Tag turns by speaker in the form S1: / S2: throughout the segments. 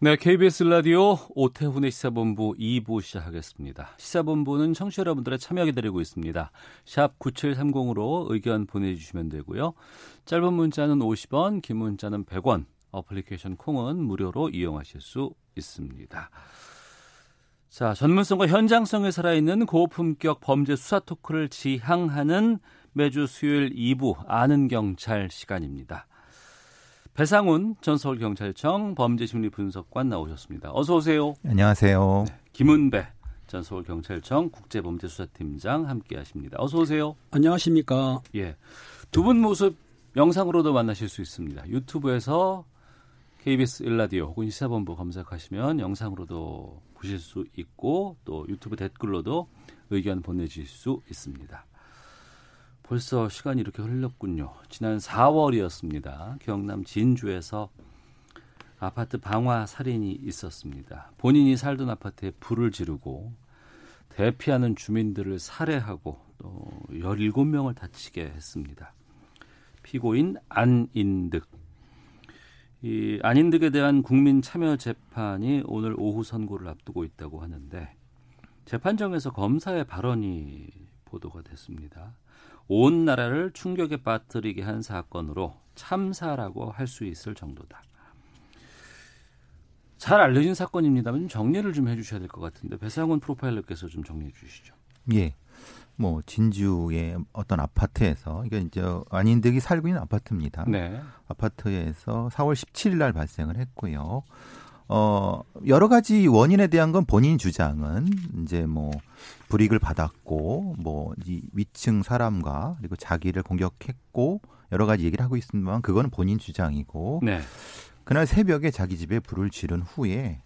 S1: 네, KBS 라디오 오태훈의 시사본부 2부 시작하겠습니다. 시사본부는 청취자 여러분들의 참여 기다리고 있습니다. 샵 9730으로 의견 보내주시면 되고요. 짧은 문자는 50원, 긴 문자는 100원, 어플리케이션 콩은 무료로 이용하실 수 있습니다. 자, 전문성과 현장성에 살아있는 고품격 범죄 수사 토크를 지향하는 매주 수요일 2부 아는 경찰 시간입니다. 배상훈 전 서울경찰청 범죄심리분석관 나오셨습니다. 어서 오세요.
S2: 안녕하세요.
S1: 네, 김은배 전 서울경찰청 국제범죄수사팀장 함께하십니다. 어서 오세요.
S3: 안녕하십니까.
S1: 예, 두 분 모습 영상으로도 만나실 수 있습니다. 유튜브에서 KBS 일라디오 혹은 시사본부 검색하시면 영상으로도 보실 수 있고 또 유튜브 댓글로도 의견 보내주실 수 있습니다. 벌써 시간이 이렇게 흘렀군요. 지난 4월이었습니다. 경남 진주에서 아파트 방화 살인이 있었습니다. 본인이 살던 아파트에 불을 지르고 대피하는 주민들을 살해하고 또 17명을 다치게 했습니다. 피고인 안인득. 이 안인득에 대한 국민 참여 재판이 오늘 오후 선고를 앞두고 있다고 하는데 재판정에서 검사의 발언이 보도가 됐습니다. 온 나라를 충격에 빠뜨리게 한 사건으로 참사라고 할 수 있을 정도다. 잘 알려진 사건입니다만 정리를 좀 해주셔야 될 것 같은데 배상훈 프로파일러께서 좀 정리해 주시죠.
S2: 예. 뭐 진주의 어떤 아파트에서 이게 이제 안인득이 살고 있는 아파트입니다.
S1: 네.
S2: 아파트에서 4월 17일 날 발생을 했고요. 어, 여러 가지 원인에 대한 건 본인 주장은 이제 뭐 불이익을 받았고 뭐 이 위층 사람과 그리고 자기를 공격했고 여러 가지 얘기를 하고 있습니다만 그거는 본인 주장이고
S1: 네.
S2: 그날 새벽에 자기 집에 불을 지른 후에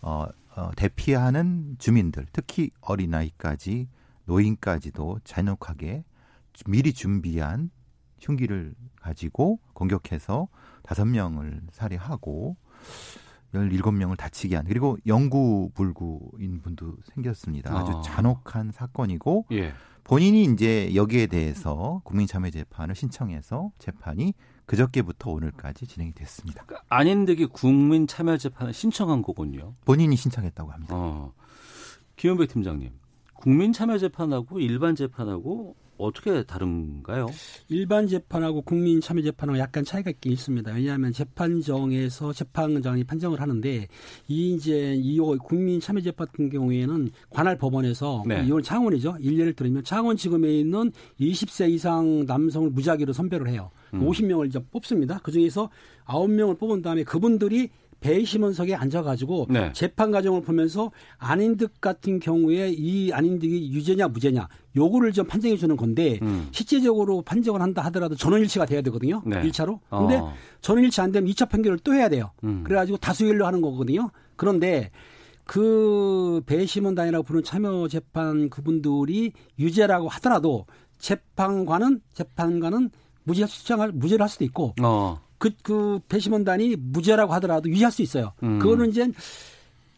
S2: 어, 어 대피하는 주민들 특히 어린아이까지 노인까지도 잔혹하게 미리 준비한 흉기를 가지고 공격해서 다섯 명을 살해하고 17명을 다치게 한 그리고 영구불구인 분도 생겼습니다. 아주
S1: 아.
S2: 잔혹한 사건이고
S1: 예.
S2: 본인이 이제 여기에 대해서 국민참여 재판을 신청해서 재판이 그저께부터 오늘까지 진행이 됐습니다.
S1: 그러니까 안인득이 국민 참여 재판을 신청한 거군요.
S2: 본인이 신청했다고 합니다.
S1: 어. 김은배 팀장님, 국민 참여 재판하고 일반 재판하고 어떻게 다른가요?
S3: 일반 재판하고 국민 참여 재판하고 약간 차이가 있긴 있습니다. 왜냐하면 재판정에서 재판장이 판정을 하는데 이 이제 이 국민 참여 재판 같은 경우에는 관할 법원에서
S1: 네.
S3: 이건 창원이죠. 일례를 들으면 창원지검에 있는 20세 이상 남성을 무작위로 선별을 해요.
S1: 음.
S3: 50명을 이제 뽑습니다. 그 중에서 9명을 뽑은 다음에 그분들이 배심원석에 앉아가지고
S1: 네.
S3: 재판 과정을 보면서 안인득 같은 경우에 이 안인득이 유죄냐 무죄냐 요거를 좀 판정해 주는 건데
S1: 음.
S3: 실제적으로 판정을 한다 하더라도 전원 일치가 돼야 되거든요.
S1: 네.
S3: 일 1차로. 근데
S1: 어.
S3: 전원 일치 안 되면 2차 판결을 또 해야 돼요.
S1: 음.
S3: 그래가지고 다수일로 하는 거거든요. 그런데 그 배심원단이라고 부르는 참여 재판 그분들이 유죄라고 하더라도 재판관은 재판관은 무죄 수정할 무죄를 할 수도 있고
S1: 어.
S3: 그, 그 배심원단이 무죄라고 하더라도 유죄할 수 있어요.
S1: 음.
S3: 그거는 이제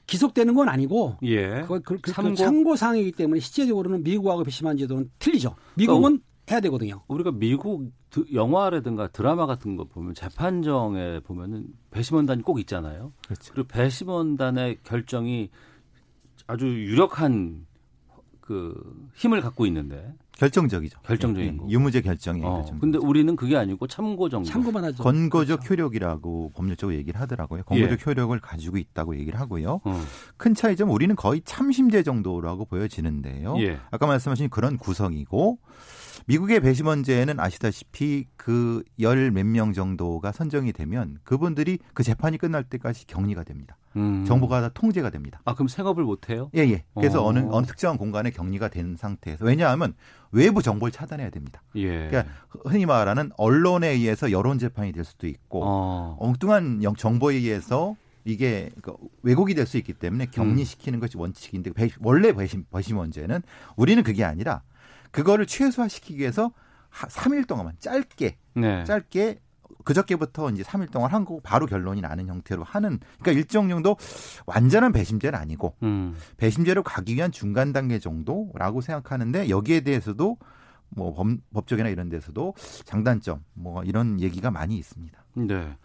S3: 기속되는 건 아니고
S1: 예.
S3: 그거 그, 그,
S1: 참고?
S3: 참고 사항이기 때문에 실제적으로는 미국하고 배심한 제도는 틀리죠. 미국은 해야 되거든요.
S1: 우리가 미국 드- 영화라든가 드라마 같은 거 보면 재판정에 보면은 배심원단이 꼭 있잖아요.
S2: 그렇죠.
S1: 그리고 배심원단의 결정이 아주 유력한 그 힘을 갖고 있는데
S2: 결정적이죠.
S1: 결정적인
S2: 예. 유무죄 결정이
S1: 어,
S2: 결정.
S1: 근데 우리는 그게 아니고 참고 정도.
S3: 참고만 하죠.
S2: 건거적
S3: 그렇죠.
S2: 효력이라고 법률적으로 얘기를 하더라고요. 건거적
S1: 예.
S2: 효력을 가지고 있다고 얘기를 하고요.
S1: 어.
S2: 큰 차이점 우리는 거의 참심제 정도라고 보여지는데요.
S1: 예.
S2: 아까 말씀하신 그런 구성이고 미국의 배심원제는 아시다시피 그 열 몇 명 정도가 선정이 되면 그분들이 그 재판이 끝날 때까지 격리가 됩니다.
S1: 음.
S2: 정보가 다 통제가 됩니다.
S1: 아 그럼 생업을 못 해요?
S2: 예, 예. 그래서
S1: 어.
S2: 어. 느 어느 특정한 공간에 격리가 된 상태에서 왜냐하면 외부 정보를 차단해야 됩니다.
S1: 예.
S2: 그러니까 흔히 말하는 언론에 의해서 여론 재판이 될 수도 있고
S1: 어.
S2: 엉뚱한 영- 정보에 의해서 이게 그 왜곡이 될 수 있기 때문에 격리시키는 것이 원칙인데 배- 원래 배심 배심 원제는 우리는 그게 아니라 그거를 최소화시키기 위해서 하- 3일 동안만 짧게
S1: 네.
S2: 짧게 그저께부터 이제 3일 동안 한 거고 바로 결론이 나는 형태로 하는 그러니까 일정 정도 완전한 배심제는 아니고
S1: 음.
S2: 배심제로 가기 위한 중간 단계 정도라고 생각하는데 여기에 대해서도 뭐 법, 법적이나 이런 데서도 장단점 뭐 이런 얘기가 많이 있습니다.
S1: 네.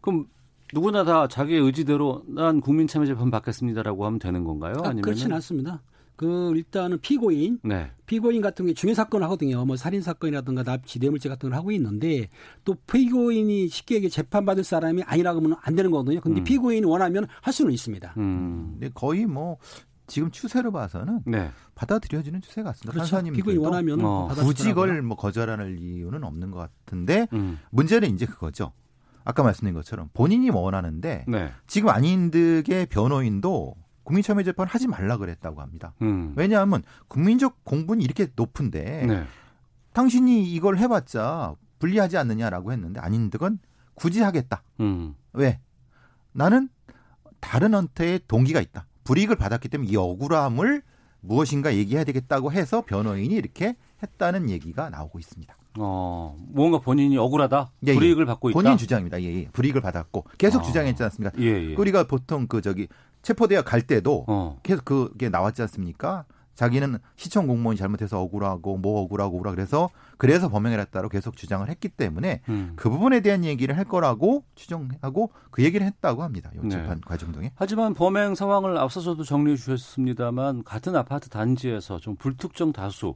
S1: 그럼 누구나 다 자기의 의지대로 난 국민참여재판 받겠습니다라고 하면 되는 건가요?
S3: 아,
S1: 아니면
S3: 그렇지는 않습니다. 그 일단은 피고인
S1: 네.
S3: 피고인 같은 경우에 중요 사건을 하거든요. 뭐 살인 사건이라든가 납치 뇌물죄 같은 걸 하고 있는데 또 피고인이 쉽게 얘기 재판 받을 사람이 아니라고 하면 안 되는 거거든요. 근데
S1: 음.
S3: 피고인이 원하면 할 수는 있습니다.
S1: 음.
S2: 근데 거의 뭐 지금 추세로 봐서는
S1: 네.
S2: 받아들여지는 추세 같습니다.
S3: 그렇죠.
S2: 판사님들도
S3: 피고인이 원하면
S1: 어.
S2: 굳이 이걸 뭐 거절할 이유는 없는 것 같은데
S1: 음.
S2: 문제는 이제 그거죠. 아까 말씀드린 것처럼 본인이 원하는데
S1: 네.
S2: 지금 안인득의 변호인도 국민참여재판 하지 말라 그랬다고 합니다.
S1: 음.
S2: 왜냐하면 국민적 공분이 이렇게 높은데
S1: 네.
S2: 당신이 이걸 해봤자 불리하지 않느냐라고 했는데 안인득은 굳이 하겠다.
S1: 음.
S2: 왜? 나는 다른 한테의 동기가 있다. 불이익을 받았기 때문에 이 억울함을 무엇인가 얘기해야 되겠다고 해서 변호인이 이렇게 했다는 얘기가 나오고 있습니다.
S1: 어, 뭔가 본인이 억울하다.
S2: 예, 예.
S1: 불이익을 받고 있다.
S2: 본인 주장입니다. 예, 예. 불이익을 받았고 계속
S1: 아.
S2: 주장했지 않습니까?
S1: 예, 예.
S2: 우리가 보통 그 저기 체포대학 갈 때도
S1: 어.
S2: 계속 그게 나왔지 않습니까? 자기는 시청 공무원이 잘못해서 억울하고 뭐 억울하고 억울하 그래서 그래서 범행을 했다고 계속 주장을 했기 때문에
S1: 음.
S2: 그 부분에 대한 얘기를 할 거라고 추정하고 그 얘기를 했다고 합니다. 요
S1: 네.
S2: 재판 과정 중에.
S1: 하지만 범행 상황을 앞서서도 정리해 주셨습니다만 같은 아파트 단지에서 좀 불특정 다수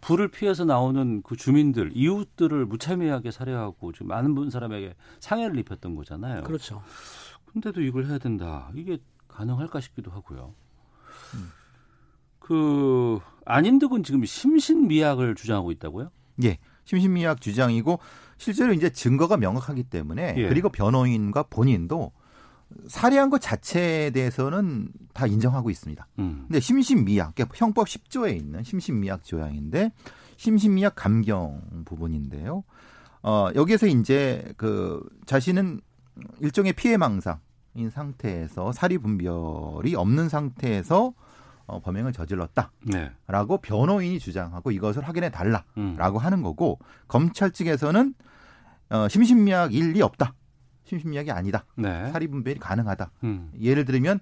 S1: 불을 피해서 나오는 그 주민들 이웃들을 무참하게 살해하고 지금 많은 분 사람에게 상해를 입혔던 거잖아요.
S3: 그렇죠.
S1: 근데도 이걸 해야 된다. 이게 가능할까 싶기도 하고요.
S2: 음.
S1: 그 안인득은 지금 심신미약을 주장하고 있다고요?
S2: 예. 심신미약 주장이고 실제로 이제 증거가 명확하기 때문에
S1: 예.
S2: 그리고 변호인과 본인도 살해한 것 자체에 대해서는 다 인정하고 있습니다.
S1: 음.
S2: 근데 심신미약, 그러니까 형법 10조에 있는 심신미약 조항인데 심신미약 감경 부분인데요. 어, 여기에서 이제 그 자신은 일종의 피해망상 인 상태에서 사리 분별이 없는 상태에서 어, 범행을 저질렀다라고
S1: 네.
S2: 변호인이 주장하고 이것을 확인해 달라라고
S1: 음.
S2: 하는 거고 검찰 측에서는 어, 심신미약 일리 없다. 심신미약이 아니다.
S1: 네.
S2: 사리 분별이 가능하다.
S1: 음.
S2: 예를 들면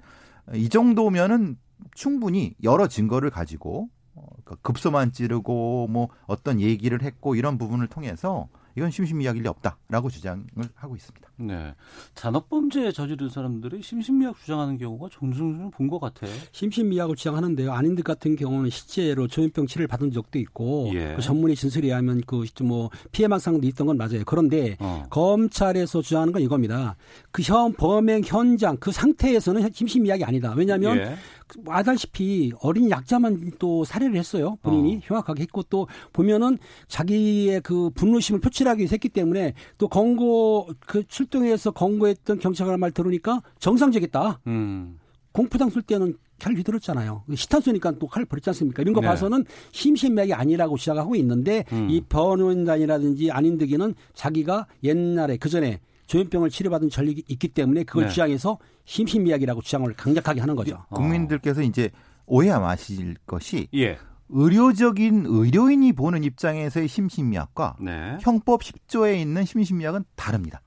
S2: 이 정도면은 충분히 여러 증거를 가지고 어, 그러니까 급소만 찌르고 뭐 어떤 얘기를 했고 이런 부분을 통해서 이건 심신미약일 리 없다라고 주장을 하고 있습니다.
S1: 네. 잔혹범죄에 저지른 사람들이 심신미약 주장하는 경우가 종종 본것 같아요.
S3: 심신미약을 주장하는데요. 안인들 같은 경우는 실제로 조현병 치료를 받은 적도 있고
S1: 예.
S3: 그 전문의 진술에 의하면 그 뭐 피해망상도 있던 건 맞아요. 그런데
S1: 어.
S3: 검찰에서 주장하는 건 이겁니다. 그 현 범행 현장 그 상태에서는 심신미약이 아니다. 왜냐하면
S1: 예.
S3: 그 알다시피 어린 약자만 또 살해를 했어요. 본인이
S1: 어.
S3: 흉악하게 했고 또 보면은 자기의 그 분노심을 표출하기 위해서 했기 때문에 또 권고 그 출동해서 권고했던 경찰관 말 들으니까 정상적이다.
S1: 음.
S3: 공포당 쓸 때는 칼 휘둘렀잖아요. 시탄 쏘니까 또 칼 버렸지 않습니까? 이런 거
S1: 네.
S3: 봐서는 심신맥이 아니라고 주장하고 있는데
S1: 음.
S3: 이 변호인단이라든지 안인득이는 자기가 옛날에 그 전에 조현병을 치료받은 전력이 있기 때문에 그걸
S1: 네.
S3: 주장해서 심신미약이라고 주장을 강력하게 하는 거죠.
S1: 어.
S2: 국민들께서 이제 오해 마실 것이
S1: 예.
S2: 의료적인 의료인이 보는 입장에서의 심신미약과
S1: 네.
S2: 형법 10조에 있는 심신미약은 다릅니다.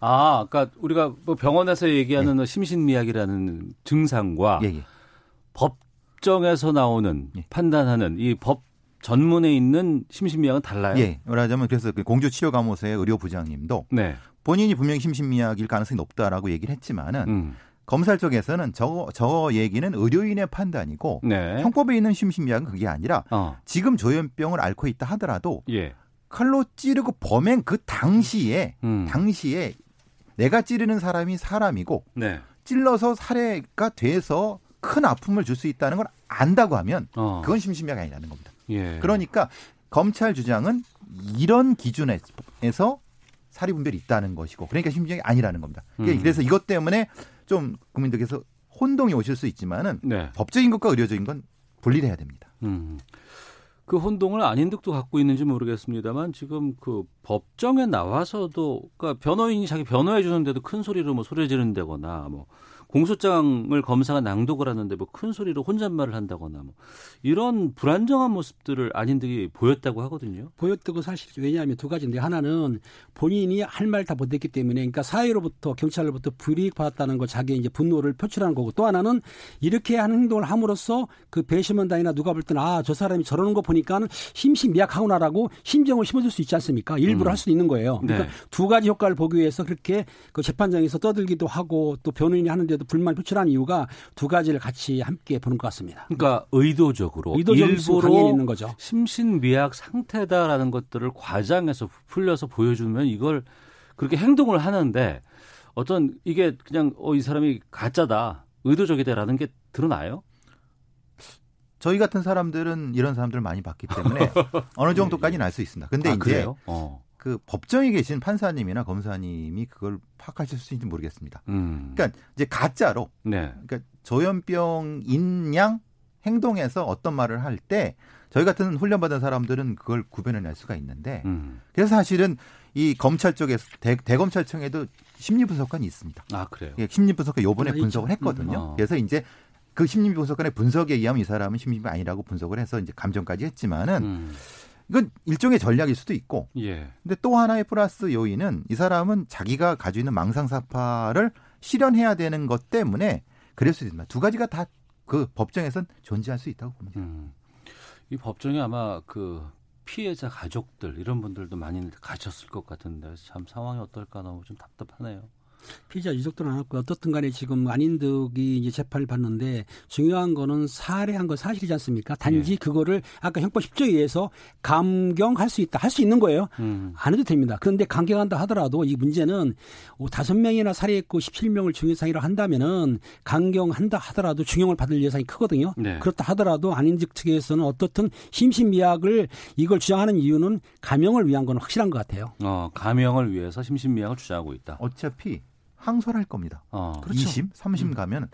S1: 아, 그러니까 우리가 뭐 병원에서 얘기하는 심신미약이라는 증상과
S2: 예, 예.
S1: 법정에서 나오는
S2: 예.
S1: 판단하는 이 법 전문에 있는 심신미약은 달라요.
S2: 예. 말하자면 그래서 그 공주치료감호소의 의료부장님도
S1: 네.
S2: 본인이 분명히 심신미약일 가능성이 높다라고 얘기를 했지만은
S1: 음.
S2: 검찰 쪽에서는 저, 저 얘기는 의료인의 판단이고
S1: 네.
S2: 형법에 있는 심신미약은 그게 아니라
S1: 어.
S2: 지금 조현병을 앓고 있다 하더라도
S1: 예.
S2: 칼로 찌르고 범행 그 당시에
S1: 음.
S2: 당시에 내가 찌르는 사람이 사람이고
S1: 네.
S2: 찔러서 살해가 돼서 큰 아픔을 줄 수 있다는 걸 안다고 하면
S1: 어.
S2: 그건 심신미약이 아니라는 겁니다.
S1: 예.
S2: 그러니까 검찰 주장은 이런 기준에서 사리 분별이 있다는 것이고 그러니까 심신미약이 아니라는 겁니다.
S1: 음.
S2: 그래서 이것 때문에 좀 국민들께서 혼동이 오실 수 있지만은
S1: 네.
S2: 법적인 것과 의료적인 건 분리를 해야 됩니다.
S1: 음. 그 혼동을 안인득도 갖고 있는지 모르겠습니다만 지금 그 법정에 나와서도 그러니까 변호인이 자기 변호해 주는데도 큰 소리로 뭐 소리 지른다거나 뭐 공소장을 검사가 낭독을 하는데 뭐 큰 소리로 혼잣말을 한다거나 뭐 이런 불안정한 모습들을 아닌들이 보였다고 하거든요.
S3: 보였다고 사실이죠. 왜냐하면 두 가지인데 하나는 본인이 할 말 다 못했기 때문에 그러니까 사회로부터 경찰로부터 불이익 받았다는 거 자기의 이제 분노를 표출하는 거고 또 하나는 이렇게 하는 행동을 함으로써 그 배심원단이나 누가 볼 때는 아 저 사람이 저러는 거 보니까는 심심미약하구나라고 심정을 심어줄 수 있지 않습니까? 일부러
S1: 음.
S3: 할 수도 있는 거예요. 그러니까
S1: 네.
S3: 두 가지 효과를 보기 위해서 그렇게 그 재판장에서 떠들기도 하고 또 변호인이 하는데 도 불만 표출한 이유가 두 가지를 같이 함께 보는 것 같습니다.
S1: 그러니까 의도적으로 일부러
S3: 있는 거죠.
S1: 심신미약 상태다라는 것들을 과장해서 풀려서 보여주면 이걸 그렇게 행동을 하는데 어떤 이게 그냥 어 이 사람이 가짜다 의도적이다라는 게 드러나요?
S2: 저희 같은 사람들은 이런 사람들을 많이 봤기 때문에 어느 정도까지는 알 수 있습니다. 근데
S1: 아,
S2: 이제
S1: 그래요? 어.
S2: 그 법정에 계신 판사님이나 검사님이 그걸 파악하실 수 있는지 모르겠습니다.
S1: 음.
S2: 그러니까 이제 가짜로
S1: 네.
S2: 그러니까 조현병인 양 행동해서 어떤 말을 할 때 저희 같은 훈련받은 사람들은 그걸 구별해낼 수가 있는데
S1: 음.
S2: 그래서 사실은 이 검찰 쪽에서 대, 대검찰청에도 심리 분석관이 있습니다.
S1: 아 그래요.
S2: 예, 심리 분석관 요번에
S3: 아.
S2: 분석을 했거든요.
S1: 음, 어.
S2: 그래서 이제 그 심리 분석관의 분석에 의하면 이 사람은 심리가 아니라고 분석을 해서 이제 감정까지 했지만은
S1: 음.
S2: 이건 일종의 전략일 수도 있고
S1: 예.
S2: 근데 또 하나의 플러스 요인은 이 사람은 자기가 가지고 있는 망상사파를 실현해야 되는 것 때문에 그럴 수 있습니다. 두 가지가 다 그 법정에선 존재할 수 있다고 봅니다.
S1: 음. 이 법정에 아마 그 피해자 가족들 이런 분들도 많이 가셨을 것 같은데 참 상황이 어떨까 너무 좀 답답하네요.
S3: 피의자 유족들은 않았고 어떻든 간에 지금 안인득이 이제 재판을 받는데 중요한 거는 살해한 건 사실이지 않습니까? 단지
S1: 예.
S3: 그거를 아까 형법 10조에 의해서 감경할 수 있다. 할 수 있는 거예요.
S1: 음.
S3: 안 해도 됩니다. 그런데 강경한다 하더라도 이 문제는 다섯 명이나 살해했고 17명을 중형상이라 한다면은 강경한다 하더라도 중형을 받을 예상이 크거든요.
S1: 네.
S3: 그렇다 하더라도 안인득 측에서는 어떻든 심신미약을 이걸 주장하는 이유는 감형을 위한 건 확실한 것 같아요.
S1: 어, 가명을 위해서 심신미약을 주장하고 있다.
S2: 어차피 항소를 할 겁니다.
S1: 어.
S3: 그렇죠.
S2: 2심, 3심 가면은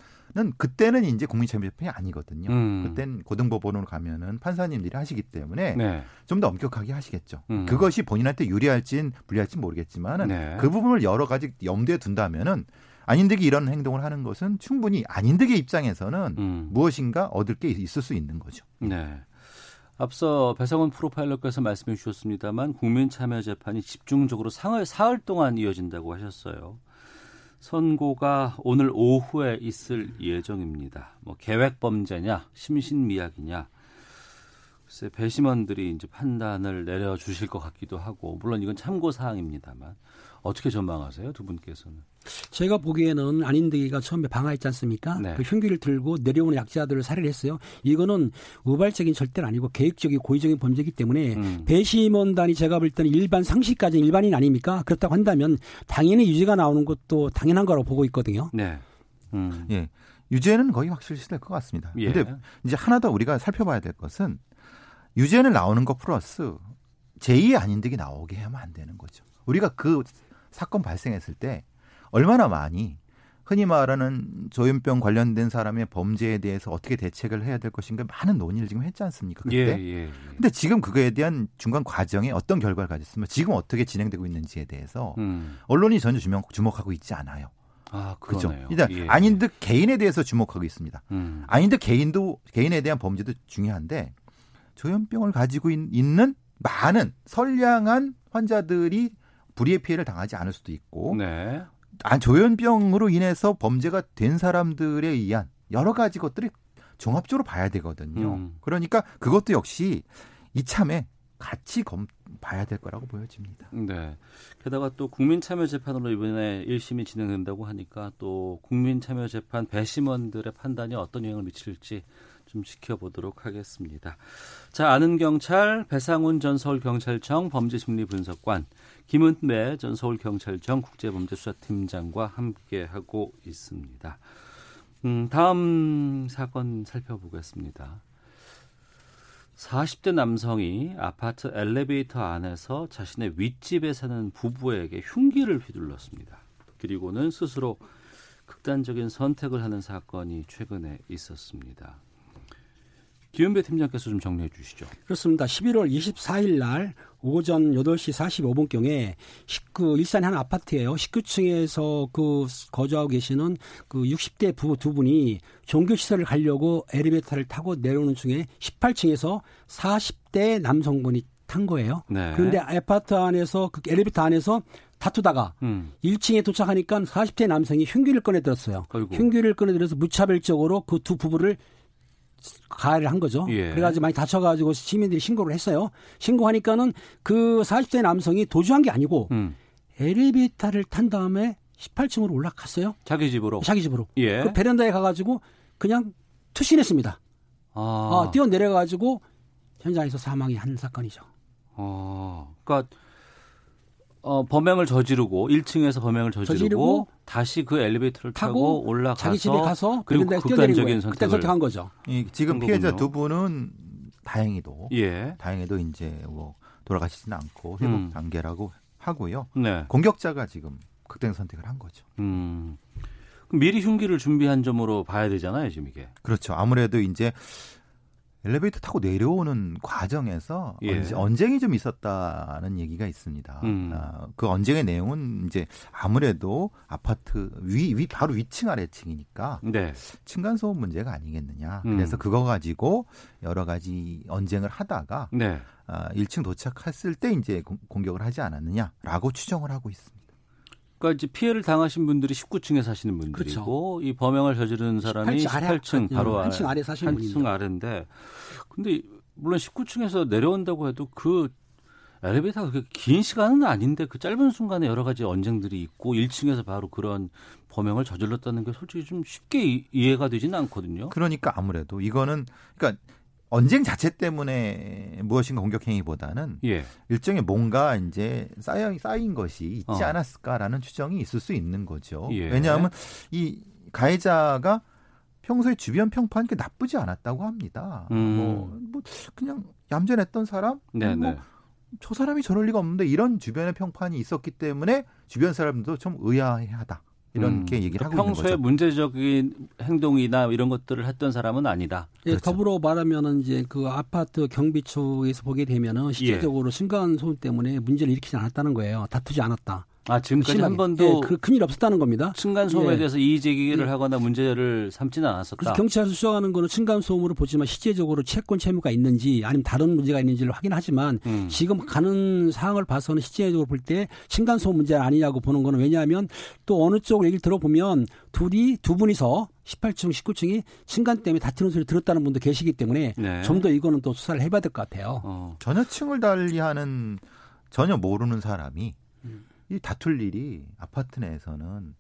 S2: 그때는 이제 국민참여재판이 아니거든요.
S1: 음.
S2: 그땐 고등법원으로 가면은 판사님들이 하시기 때문에
S1: 네.
S2: 좀더 엄격하게 하시겠죠.
S1: 음.
S2: 그것이 본인한테 유리할진 불리할진 모르겠지만은
S1: 네.
S2: 그 부분을 여러 가지 염두에 둔다면은 안인득이 이런 행동을 하는 것은 충분히 안인득의 입장에서는
S1: 음.
S2: 무엇인가 얻을 게 있을 수 있는 거죠.
S1: 네. 앞서 배상훈 프로파일러께서 말씀해 주셨습니다만 국민참여재판이 집중적으로 상을 사흘 동안 이어진다고 하셨어요. 선고가 오늘 오후에 있을 예정입니다. 뭐 계획 범죄냐, 심신미약이냐. 글쎄 배심원들이 이제 판단을 내려 주실 것 같기도 하고 물론 이건 참고 사항입니다만 어떻게 전망하세요, 두 분께서는?
S3: 제가 보기에는 안인득이가 처음에 방화했지 않습니까?
S1: 네.
S3: 그 흉기를 들고 내려오는 약자들을 살해를 했어요. 이거는 우발적인 절대는 아니고 계획적인 고의적인 범죄이기 때문에
S1: 음.
S3: 배심원단이 제가 볼 때는 일반 상식까지는 일반인 아닙니까? 그렇다고 한다면 당연히 유죄가 나오는 것도 당연한 거라고 보고 있거든요.
S1: 네. 음.
S2: 예. 유죄는 거의 확실시될 것 같습니다.
S1: 예.
S2: 근데 이제 하나 더 우리가 살펴봐야 될 것은 유죄는 나오는 것 플러스 제2의 안인득이 나오게 하면 안 되는 거죠. 우리가 그 사건 발생했을 때 얼마나 많이 흔히 말하는 조현병 관련된 사람의 범죄에 대해서 어떻게 대책을 해야 될 것인가 많은 논의를 지금 했지 않습니까? 그때.
S1: 예, 예, 예.
S2: 근데 지금 그거에 대한 중간 과정에 어떤 결과를 가졌으면 지금 어떻게 진행되고 있는지에 대해서
S1: 음.
S2: 언론이 전혀 주목, 주목하고 있지 않아요.
S1: 아. 그러네요.
S2: 일단
S1: 예.
S2: 안인득 개인에 대해서 주목하고 있습니다.
S1: 음.
S2: 아닌데 개인도 개인에 대한 범죄도 중요한데 조현병을 가지고 있, 는 많은 선량한 환자들이 불의의 피해를 당하지 않을 수도 있고
S1: 네.
S2: 아, 조현병으로 인해서 범죄가 된 사람들에 의한 여러 가지 것들을 종합적으로 봐야 되거든요.
S1: 음.
S2: 그러니까 그것도 역시 이참에 같이 검, 봐야 될 거라고 보여집니다.
S1: 네. 게다가 또 국민참여재판으로 이번에 1심이 진행된다고 하니까 또 국민참여재판 배심원들의 판단이 어떤 영향을 미칠지 좀 지켜보도록 하겠습니다. 자, 아는 경찰 배상훈 전 서울경찰청 범죄심리분석관 김은배 전 서울경찰청 국제범죄수사팀장과 함께하고 있습니다. 음, 다음 사건 살펴보겠습니다. 40대 남성이 아파트 엘리베이터 안에서 자신의 윗집에 사는 부부에게 흉기를 휘둘렀습니다. 그리고는 스스로 극단적인 선택을 하는 사건이 최근에 있었습니다. 김은배 팀장께서 좀 정리해 주시죠.
S3: 그렇습니다. 11월 24일 날 오전 8시 45분경에 그 일산의 한 아파트예요. 19층에서 그 거주하고 계시는 그 60대 부부 두 분이 종교시설을 가려고 엘리베이터를 타고 내려오는 중에 18층에서 40대 남성분이 탄 거예요.
S1: 네.
S3: 그런데 아파트 안에서 그 엘리베이터 안에서 다투다가
S1: 음.
S3: 1층에 도착하니까 40대 남성이 흉기를 꺼내들었어요. 흉기를 꺼내들어서 무차별적으로 그 두 부부를 가해를 한 거죠.
S1: 예.
S3: 그래가지고 많이 다쳐가지고 시민들이 신고를 했어요. 신고하니까는 그 40대 남성이 도주한 게 아니고
S1: 음.
S3: 엘리베이터를 탄 다음에 18층으로 올라갔어요.
S1: 자기 집으로.
S3: 자기 집으로.
S1: 예.
S3: 그 베란다에 가가지고 그냥 투신했습니다.
S1: 아.
S3: 아, 뛰어 내려가지고 현장에서 사망이 한 사건이죠.
S1: 어. 그러니까 어, 범행을 저지르고 1층에서 범행을 저지르고,
S3: 저지르고
S1: 다시 그 엘리베이터를 타고,
S3: 타고
S1: 올라가서
S3: 자기 집에 가서
S1: 그리고 극단적인
S3: 거예요. 그때
S1: 선택을
S3: 선택한 거죠.
S2: 이 지금 피해자
S1: 거군요.
S2: 두 분은 다행히도
S1: 예.
S2: 다행히도 이제 뭐 돌아가시지는 않고 회복
S1: 음.
S2: 단계라고 하고요.
S1: 네.
S2: 공격자가 지금 극단 선택을 한 거죠.
S1: 음. 미리 흉기를 준비한 점으로 봐야 되잖아요, 지금 이게.
S2: 그렇죠. 아무래도 이제 엘리베이터 타고 내려오는 과정에서
S1: 예.
S2: 언제- 언쟁 이 좀 있었다는 얘기가 있습니다.
S1: 음.
S2: 아, 그 언쟁의 내용은 이제 아무래도 아파트 위, 위 바로 위층 아래층이니까
S1: 네.
S2: 층간 소음 문제가 아니겠느냐.
S1: 음.
S2: 그래서 그거 가지고 여러 가지 언쟁을 하다가
S1: 네.
S2: 아, 1층 도착했을 때 이제 공- 공격을 하지 않았느냐라고 추정을 하고 있습니다.
S1: 그러니까 이제 피해를 당하신 분들이 19층에 사시는 분들이고 이 범행을 저지른 사람이
S3: 18층 아래
S1: 18층 바로
S3: 한층 아래 사시는
S1: 한층
S3: 분이죠.
S1: 아래인데 근데 물론 19층에서 내려온다고 해도 그 엘리베이터가 그렇게 긴 시간은 아닌데 그 짧은 순간에 여러 가지 언쟁들이 있고 1층에서 바로 그런 범행을 저질렀다는 게 솔직히 좀 쉽게 이- 이해가 되지는 않거든요.
S2: 그러니까 아무래도 이거는 그러니까 언쟁 자체 때문에 무엇인가 공격 행위보다는
S1: 예.
S2: 일종의 뭔가 이제 쌓여 쌓인 것이 있지
S1: 어.
S2: 않았을까라는 추정이 있을 수 있는 거죠.
S1: 예.
S2: 왜냐하면 이 가해자가 평소에 주변 평판 게 나쁘지 않았다고 합니다.
S1: 음.
S2: 뭐, 뭐 그냥 얌전했던 사람,
S1: 네,
S2: 뭐
S1: 네.
S2: 저 사람이 저럴 리가 없는데 이런 주변의 평판이 있었기 때문에 주변 사람들도 좀 의아해하다 이렇게
S1: 음,
S2: 얘기를
S1: 그러니까
S2: 하고
S1: 평소에
S2: 있는 거죠.
S1: 문제적인 행동이나 이런 것들을 했던 사람은 아니다.
S3: 예,
S2: 그렇죠.
S3: 더불어 말하면은 이제 그 아파트 경비 쪽에서 보게
S1: 예.
S3: 되면은 실질적으로 층간 소음 때문에 문제를 일으키지 않았다는 거예요. 다투지 않았다.
S1: 아 지금까지
S3: 심하게.
S1: 한 번도
S3: 예, 그 큰일 없었다는 겁니다.
S1: 층간 소음에
S3: 예.
S1: 대해서 이의 제기를
S3: 예.
S1: 하거나 문제를 삼지는 않았었다.
S3: 그래서 경찰에서 수사하는 거는 층간 소음으로 보지만 실제적으로 채권 채무가 있는지 아니면 다른 문제가 있는지를 확인하지만
S1: 음.
S3: 지금 가는 상황을 봐서는 실제적으로 볼 때 층간 소음 문제 아니냐고 보는 거는 왜냐하면 또 어느 쪽 얘기를 들어보면 둘이 두 분이서 18층, 19층이 층간 때문에 다투는 소리 들었다는 분도 계시기 때문에
S1: 네.
S3: 좀더 이거는 또 수사를 해봐야 될 것 같아요.
S1: 어.
S2: 전혀 층을 달리하는 전혀 모르는 사람이
S1: 음.
S2: 이 다툴 일이 아파트 내에서는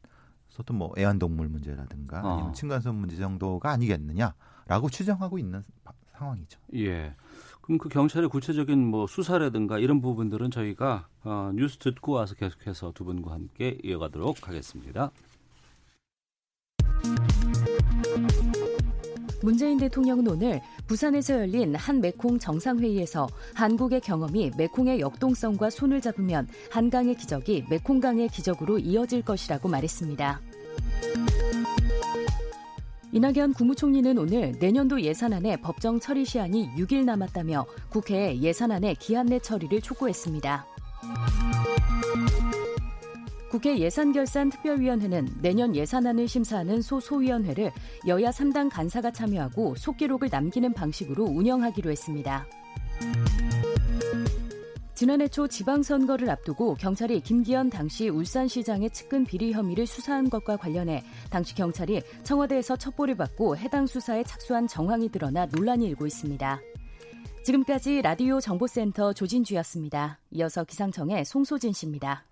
S2: 소통 뭐 애완동물 문제라든가
S1: 어.
S2: 아니면 층간소음 문제 정도가 아니겠느냐라고 추정하고 있는 바- 상황이죠.
S1: 예. 그럼 그 경찰의 구체적인 뭐 수사라든가 이런 부분들은 저희가 어, 뉴스 듣고 와서 계속해서 두 분과 함께 이어가도록 하겠습니다.
S4: 문재인 대통령은 오늘 부산에서 열린 한 메콩 정상회의에서 한국의 경험이 메콩의 역동성과 손을 잡으면 한강의 기적이 메콩강의 기적으로 이어질 것이라고 말했습니다. 이낙연 국무총리는 오늘 내년도 예산안의 법정 처리 시한이 6일 남았다며 국회에 예산안의 기한 내 처리를 촉구했습니다. 국회 예산결산특별위원회는 내년 예산안을 심사하는 소소위원회를 여야 3당 간사가 참여하고 속기록을 남기는 방식으로 운영하기로 했습니다. 지난해 초 지방선거를 앞두고 경찰이 김기현 당시 울산시장의 측근 비리 혐의를 수사한 것과 관련해 당시 경찰이 청와대에서 첩보를 받고 해당 수사에 착수한 정황이 드러나 논란이 일고 있습니다. 지금까지 라디오 정보센터 조진주였습니다. 이어서 기상청의 송소진 씨입니다.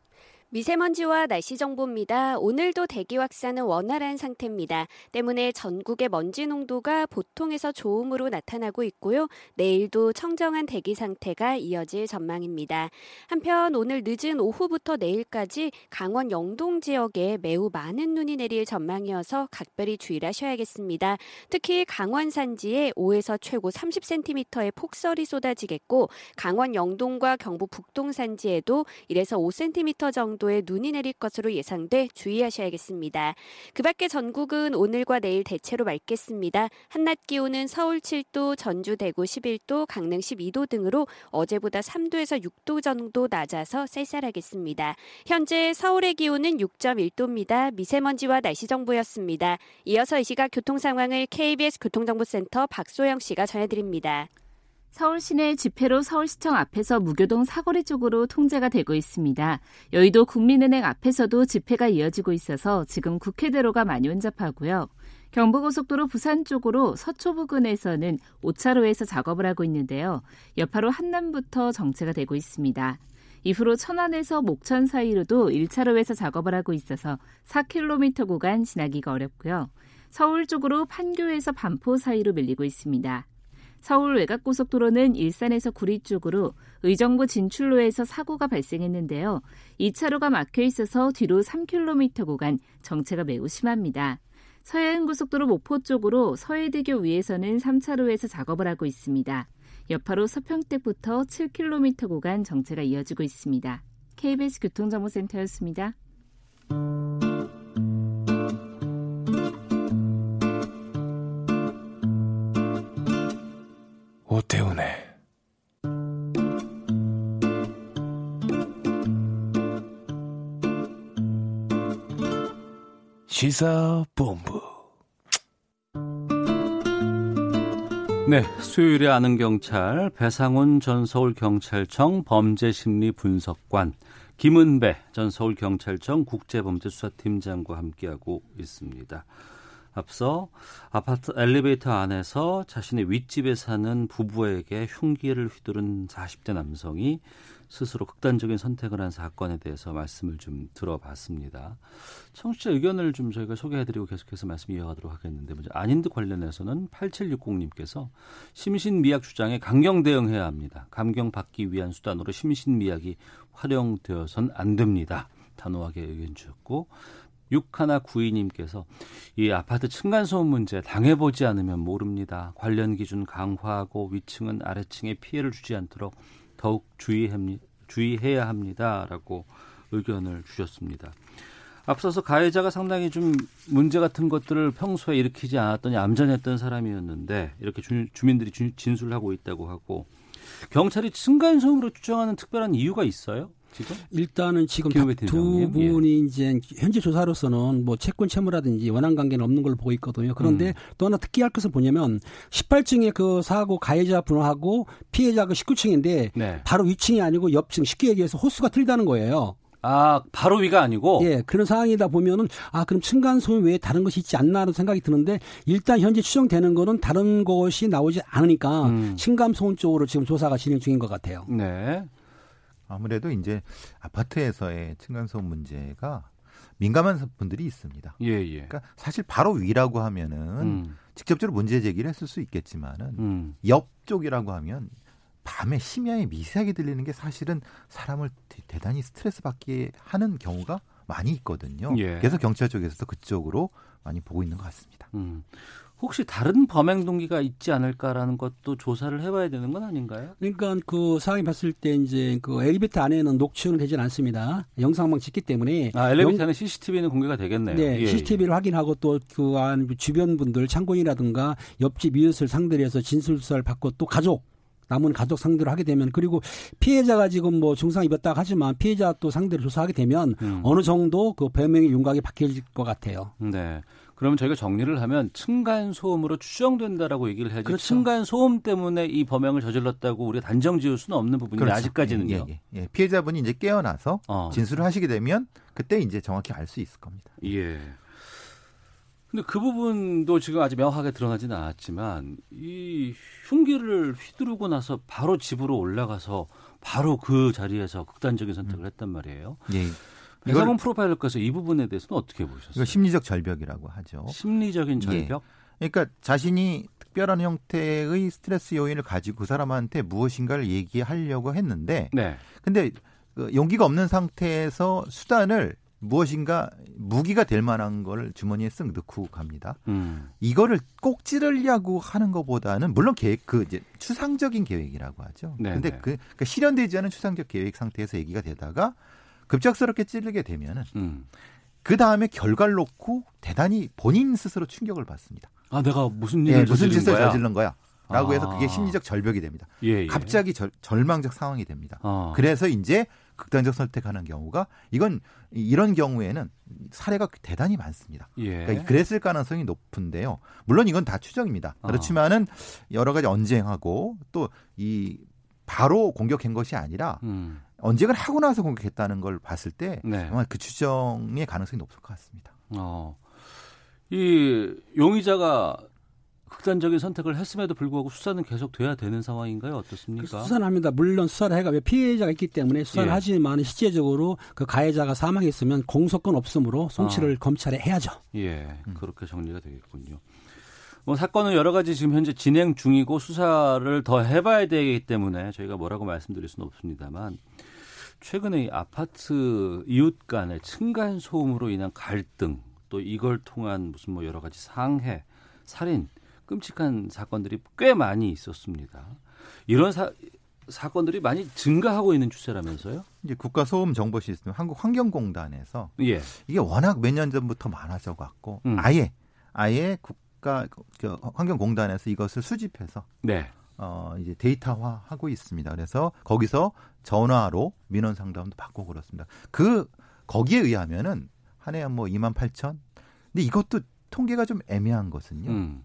S5: 미세먼지와 날씨 정보입니다. 오늘도 대기 확산은 원활한 상태입니다. 때문에 전국의 먼지 농도가 보통에서 좋음으로 나타나고 있고요. 내일도 청정한 대기 상태가 이어질 전망입니다. 한편 오늘 늦은 오후부터 내일까지 강원 영동 지역에 매우 많은 눈이 내릴 전망이어서 각별히 주의를 하셔야겠습니다. 특히 강원 산지에 5에서 최고 30cm의 폭설이 쏟아지겠고 강원 영동과 경북 북동 산지에도 1에서 5cm 정도 정도의 눈이 내릴 것으로 예상돼 주의하셔야겠습니다. 그 밖에 전국은 오늘과 내일 대체로 맑겠습니다. 한낮 기온은 서울 7도, 전주, 대구 11도, 강릉 12도 등으로 어제보다 3도에서 6도 정도 낮아서 쌀쌀하겠습니다. 현재 서울의 기온은 6.1도입니다. 미세먼지와 날씨 정보였습니다. 이어서 이 시각 교통 상황을 KBS 교통정보센터 박소영 씨가 전해드립니다.
S6: 서울 시내 집회로 서울시청 앞에서 무교동 사거리 쪽으로 통제가 되고 있습니다. 여의도 국민은행 앞에서도 집회가 이어지고 있어서 지금 국회대로가 많이 혼잡하고요. 경부고속도로 부산 쪽으로 서초 부근에서는 5차로에서 작업을 하고 있는데요. 여파로 한남부터 정체가 되고 있습니다. 이후로 천안에서 목천 사이로도 1차로에서 작업을 하고 있어서 4km 구간 지나기가 어렵고요. 서울 쪽으로 판교에서 반포 사이로 밀리고 있습니다. 서울 외곽고속도로는 일산에서 구리 쪽으로 의정부 진출로에서 사고가 발생했는데요. 2차로가 막혀 있어서 뒤로 3km 구간 정체가 매우 심합니다. 서해안고속도로 목포 쪽으로 서해대교 위에서는 3차로에서 작업을 하고 있습니다. 여파로 서평택부터 7km 구간 정체가 이어지고 있습니다. KBS 교통정보센터였습니다.
S7: 오태훈의 시사본부
S1: 네, 수요일에 아는 경찰 배상훈 전 서울경찰청 범죄심리분석관 김은배 전 서울경찰청 국제범죄수사팀장과 함께하고 있습니다. 앞서 아파트 엘리베이터 안에서 자신의 윗집에 사는 부부에게 흉기를 휘두른 40대 남성이 스스로 극단적인 선택을 한 사건에 대해서 말씀을 좀 들어봤습니다. 청취자 의견을 좀 저희가 소개해드리고 계속해서 말씀 이어가도록 하겠는데 먼저 안인드 관련해서는 8760님께서 심신미약 주장에 강경 대응해야 합니다. 감경 받기 위한 수단으로 심신미약이 활용되어선 안 됩니다. 단호하게 의견 주셨고 6192님께서 이 아파트 층간소음 문제 당해보지 않으면 모릅니다. 관련 기준 강화하고 위층은 아래층에 피해를 주지 않도록 더욱 주의해야 합니다 라고 의견을 주셨습니다. 앞서서 가해자가 상당히 좀 문제 같은 것들을 평소에 일으키지 않았더니 암전했던 사람이었는데 이렇게 주, 민들이 진술을 하고 있다고 하고 경찰이 층간소음으로 추정하는 특별한 이유가 있어요? 지금?
S3: 일단은 지금 두 분이 예. 이제 현재 조사로서는 뭐 채권 채무라든지 원한 관계는 없는 걸로 보고 있거든요. 그런데 음. 또 하나 특이할 것은 뭐냐면 18층의 그 사고 가해자 분하고 피해자가 19층인데 네. 바로 위층이 아니고 옆층 쉽게 얘기해서 호수가 틀리다는 거예요.
S1: 아, 바로 위가 아니고?
S3: 예, 그런 상황이다 보면은, 아, 그럼 층간소음 외에 다른 것이 있지 않나 하는 생각이 드는데, 일단 현재 추정되는 거는 다른 것이 나오지 않으니까, 음. 층간소음 쪽으로 지금 조사가 진행 중인 것 같아요.
S1: 네.
S2: 아무래도 이제 아파트에서의 층간소음 문제가 민감한 분들이 있습니다.
S1: 예, 예.
S2: 그러니까 사실 바로 위라고 하면은 음. 직접적으로 문제 제기를 했을 수 있겠지만은 음. 옆쪽이라고 하면 밤에 심야에 미세하게 들리는 게 사실은 사람을 대단히 스트레스 받게 하는 경우가 많이 있거든요. 예. 그래서 경찰 쪽에서도 그쪽으로 많이 보고 있는 것 같습니다.
S1: 음. 혹시 다른 범행 동기가 있지 않을까라는 것도 조사를 해봐야 되는 건 아닌가요?
S3: 그러니까 그 상황이 봤을 때 이제 그 엘리베이터 안에는 녹취는 되질 않습니다. 영상만 찍기 때문에.
S1: 아, 엘리베이터 안에 CCTV는 공개가 되겠네요.
S3: 네, 예, CCTV를 예. 확인하고 또 그 안 주변 분들 창고인이라든가 옆집 이웃을 상대로 해서 진술 수사를 받고 또 가족 남은 가족 상대로 하게 되면 그리고 피해자가 지금 뭐 증상 입었다 하지만 피해자 또 상대로 조사하게 되면 음. 어느 정도 그 변명의 윤곽이 바뀔 것 같아요.
S1: 네. 그러면 저희가 정리를 하면 층간 소음으로 추정된다라고 얘기를 해야지 그렇죠. 층간 소음 때문에 이 범행을 저질렀다고 우리가 단정 지을 수는 없는 부분인데 그렇죠. 아직까지는요.
S2: 예, 예, 예. 피해자분이 이제 깨어나서 어. 진술을 하시게 되면 그때 이제 정확히 알 수 있을 겁니다.
S1: 예. 근데 그 부분도 지금 아직 명확하게 드러나지는 않았지만 이 흉기를 휘두르고 나서 바로 집으로 올라가서 바로 그 자리에서 극단적인 선택을 음. 했단 말이에요. 예. 배상훈 프로파일러께서 이 부분에 대해서는 어떻게 보셨어요?
S2: 심리적 절벽이라고 하죠.
S1: 심리적인 예. 절벽?
S2: 예. 그러니까 자신이 특별한 형태의 스트레스 요인을 가지고 그 사람한테 무엇인가를 얘기하려고 했는데, 네. 근데 그 용기가 없는 상태에서 수단을 무엇인가 무기가 될 만한 걸 주머니에 쓱 넣고 갑니다. 음. 이거를 꼭 찌르려고 하는 것보다는 물론 계획 그 이제 추상적인 계획이라고 하죠. 네 근데 네. 그 그러니까 실현되지 않은 추상적 계획 상태에서 얘기가 되다가 급작스럽게 찌르게 되면은
S1: 음.
S2: 그 다음에 결과를 놓고 대단히 본인 스스로 충격을 받습니다.
S1: 아, 내가 무슨 일을
S2: 예, 무슨
S1: 저지른
S2: 짓을
S1: 거야?
S2: 저질른 거야? 라고 해서
S1: 아.
S2: 그게 심리적 절벽이 됩니다.
S1: 예, 예.
S2: 갑자기 절, 절망적 상황이 됩니다.
S1: 어.
S2: 그래서 이제 극단적 선택하는 경우가 이건 이- 이런 경우에는 사례가 대단히 많습니다.
S1: 예.
S2: 그러니까 그랬을 가능성이 높은데요. 물론 이건 다 추정입니다.
S1: 아.
S2: 그렇지만은 여러 가지 언쟁하고 또 이 바로 공격한 것이 아니라
S1: 음.
S2: 언쟁을 하고 나서 공격했다는 걸 봤을 때
S1: 네.
S2: 아마 그 추정의 가능성이 높을 것 같습니다.
S1: 어. 이 용의자가 극단적인 선택을 했음에도 불구하고 수사는 계속 돼야 되는 상황인가요? 어떻습니까?
S3: 수사는 합니다. 물론 수사를 해가 왜 피해자가 있기 때문에 수사를
S1: 예.
S3: 하지만 실제적으로 그 가해자가 사망했으면 공소권 없으므로 송치를
S1: 아.
S3: 검찰에 해야죠.
S1: 예, 그렇게 정리가 되겠군요. 뭐 사건은 여러 가지 지금 현재 진행 중이고 수사를 더 해봐야 되기 때문에 저희가 뭐라고 말씀드릴 수는 없습니다만 최근에 이 아파트 이웃 간의 층간 소음으로 인한 갈등 또 이걸 통한 무슨 뭐 여러 가지 상해, 살인 끔찍한 사건들이 꽤 많이 있었습니다. 이런 사, 사건들이 많이 증가하고 있는 추세라면서요?
S2: 이제 국가 소음 정보 시스템 한국 환경공단에서
S1: 예.
S2: 이게 워낙 몇 년 전부터 많아져 갖고
S1: 음.
S2: 아예 아예 국가 그 환경공단에서 이것을 수집해서
S1: 네.
S2: 어 이제 데이터화하고 있습니다. 그래서 거기서 전화로 민원 상담도 받고 그렇습니다. 그 거기에 의하면은 한 해에 뭐 2만 8천. 근데 이것도 통계가 좀 애매한 것은요.
S1: 음.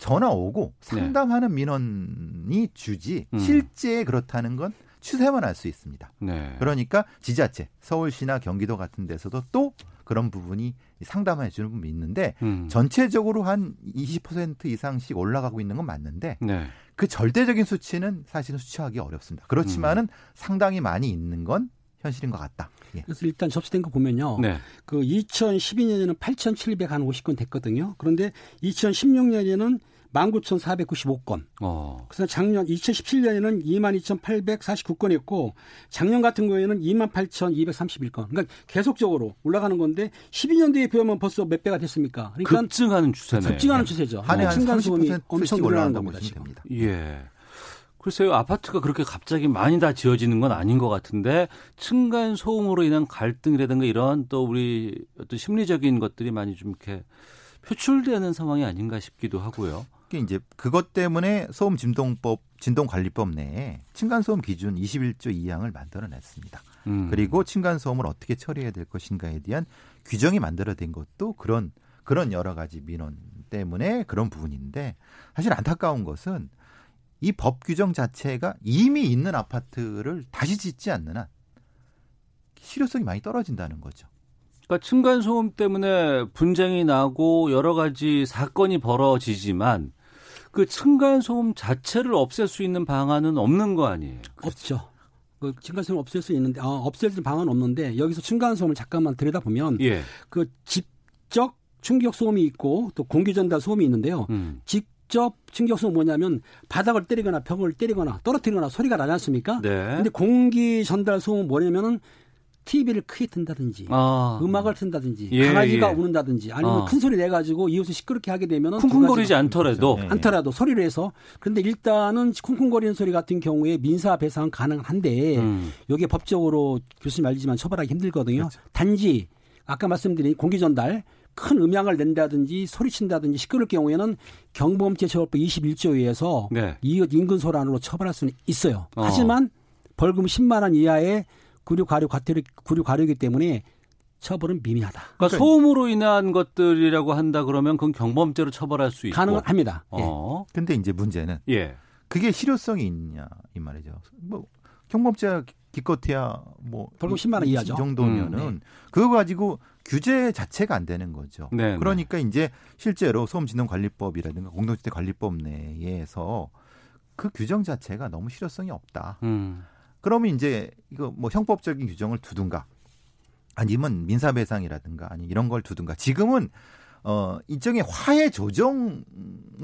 S2: 전화 오고 상담하는 민원이 주지
S1: 음.
S2: 실제 그렇다는 건 추세만 알 수 있습니다.
S1: 네.
S2: 그러니까 지자체, 서울시나 경기도 같은 데서도 또 그런 부분이 상담해 주는 부분이 있는데
S1: 음.
S2: 전체적으로 한 20% 이상씩 올라가고 있는 건 맞는데
S1: 네.
S2: 그 절대적인 수치는 사실은 수치하기 어렵습니다. 그렇지만은
S1: 음.
S2: 상당히 많이 있는 건 현실인 것 같다. 예.
S3: 그래서 일단 접수된 거 보면요.
S1: 네.
S3: 그 2012년에는 8,750건 됐거든요. 그런데 2016년에는 19,495건.
S1: 어.
S3: 그래서 작년 2017년에는 22,849건이었고 작년 같은 경우에는 28,231건. 그러니까 계속적으로 올라가는 건데 12년도에 비하면 벌써 몇 배가 됐습니까? 그러니까
S1: 급증하는 추세네.
S3: 급증하는 추세죠.
S2: 한해 한
S3: 층간 소음이
S2: 30%씩
S3: 엄청
S2: 올라간다고
S3: 겁니다. 지금.
S2: 됩니다.
S1: 예. 글쎄요, 아파트가 그렇게 갑자기 많이 다 지어지는 건 아닌 것 같은데, 층간 소음으로 인한 갈등이라든가 이런 또 우리 어떤 심리적인 것들이 많이 좀 이렇게 표출되는 상황이 아닌가 싶기도 하고요.
S2: 그게 이제 그것 때문에 소음 진동법 진동관리법 내에 층간소음 기준 21조 2항을 만들어냈습니다.
S1: 음.
S2: 그리고 층간소음을 어떻게 처리해야 될 것인가에 대한 규정이 만들어진 것도 그런 그런 여러 가지 민원 때문에 그런 부분인데 사실 안타까운 것은 이 법 규정 자체가 이미 있는 아파트를 다시 짓지 않는 한 실효성이 많이 떨어진다는 거죠.
S1: 그러니까 층간 소음 때문에 분쟁이 나고 여러 가지 사건이 벌어지지만 그 층간 소음 자체를 없앨 수 있는 방안은 없는 거 아니에요.
S3: 없죠. 그 층간소음 없앨 수 있는데 어, 없앨 방안은 없는데 여기서 층간소음을 잠깐만 들여다보면
S1: 예.
S3: 그 직접 충격 소음이 있고 또 공기 전달 소음이 있는데요.
S1: 음.
S3: 직접 충격 소음 뭐냐면 바닥을 때리거나 벽을 때리거나 떨어뜨리거나 소리가 나지 않습니까?
S1: 네.
S3: 근데 공기 전달 소음은 뭐냐면은 TV를 크게 튼다든지
S1: 아.
S3: 음악을 튼다든지
S1: 예,
S3: 강아지가
S1: 예.
S3: 우는다든지 아니면
S1: 어.
S3: 큰 소리 내 가지고 이웃을 시끄럽게 하게 되면은 두
S1: 쿵쿵거리지 않더라도
S2: 네.
S3: 않더라도 소리를 해서 그런데 일단은 쿵쿵거리는 소리 같은 경우에 민사 배상 가능한데
S1: 음.
S3: 이게 법적으로 교수님 알지만 처벌하기 힘들거든요.
S2: 그렇죠.
S3: 단지 아까 말씀드린 공기 전달 큰 음향을 낸다든지 소리친다든지 시끄러울 경우에는 경범죄처벌법 21조에 의해서
S1: 네.
S3: 이웃 인근 소란으로 처벌할 수는 있어요.
S1: 어.
S3: 하지만 벌금 10만 원 이하의 구류 과료 과태료 구류 과료이기 때문에 처벌은 미미하다.
S1: 그러니까 소음으로 인한 것들이라고 한다 그러면 그건 경범죄로 처벌할 수 있고.
S3: 가능합니다. 예.
S1: 어.
S2: 근데 이제 문제는
S1: 예.
S2: 그게 실효성이 있냐 이 말이죠. 뭐 경범죄 기껏해야 뭐
S3: 벌금 10만 원
S2: 이-
S3: 이하죠.
S2: 정도면은
S3: 음,
S2: 그거 가지고 규제 자체가 안 되는 거죠.
S1: 네,
S2: 그러니까 이제 실제로 소음진흥관리법이라든가 공동주택관리법 내에서 그 규정 자체가 너무 실효성이 없다.
S1: 음.
S2: 그러면 이제 이거 뭐 형법적인 규정을 두든가 아니면 민사배상이라든가 아니 이런 걸 두든가 지금은 어 일종의 화해 조정을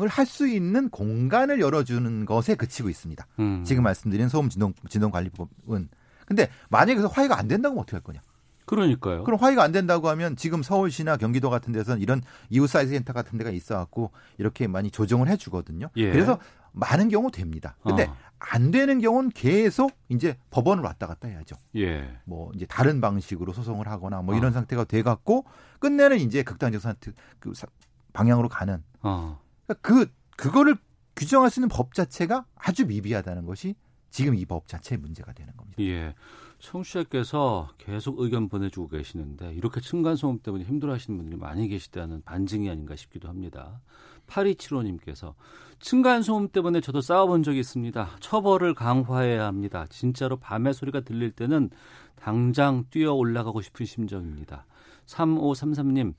S2: 할 수 있는 공간을 열어주는 것에 그치고 있습니다.
S1: 음.
S2: 지금 말씀드린 소음 진동 진동 관리법은 근데 만약에 그래서 화해가 안 된다고 하면 어떻게 할 거냐?
S1: 그러니까요.
S2: 그럼 화해가 안 된다고 하면 지금 서울시나 경기도 같은 데서는 이런 이웃 사이즈 센터 같은 데가 있어 갖고 이렇게 많이 조정을 해 주거든요.
S1: 예.
S2: 그래서 많은 경우 됩니다. 근데
S1: 어.
S2: 안 되는 경우는 계속 이제 법원을 왔다 갔다 해야죠.
S1: 예.
S2: 뭐 이제 다른 방식으로 소송을 하거나 뭐
S1: 어.
S2: 이런 상태가 돼 갖고 끝내는 이제 극단적 상태 그 사- 방향으로 가는
S1: 어.
S2: 그러니까 그 그거를 규정할 수 있는 법 자체가 아주 미비하다는 것이 지금 이 법 자체의 문제가 되는 겁니다.
S1: 예. 청취자께서 계속 의견 보내주고 계시는데 이렇게 층간소음 때문에 힘들어하시는 분들이 많이 계시다는 반증이 아닌가 싶기도 합니다. 8275님께서 층간소음 때문에 저도 싸워본 적이 있습니다. 처벌을 강화해야 합니다. 진짜로 밤의 소리가 들릴 때는 당장 뛰어 올라가고 싶은 심정입니다. 3533님,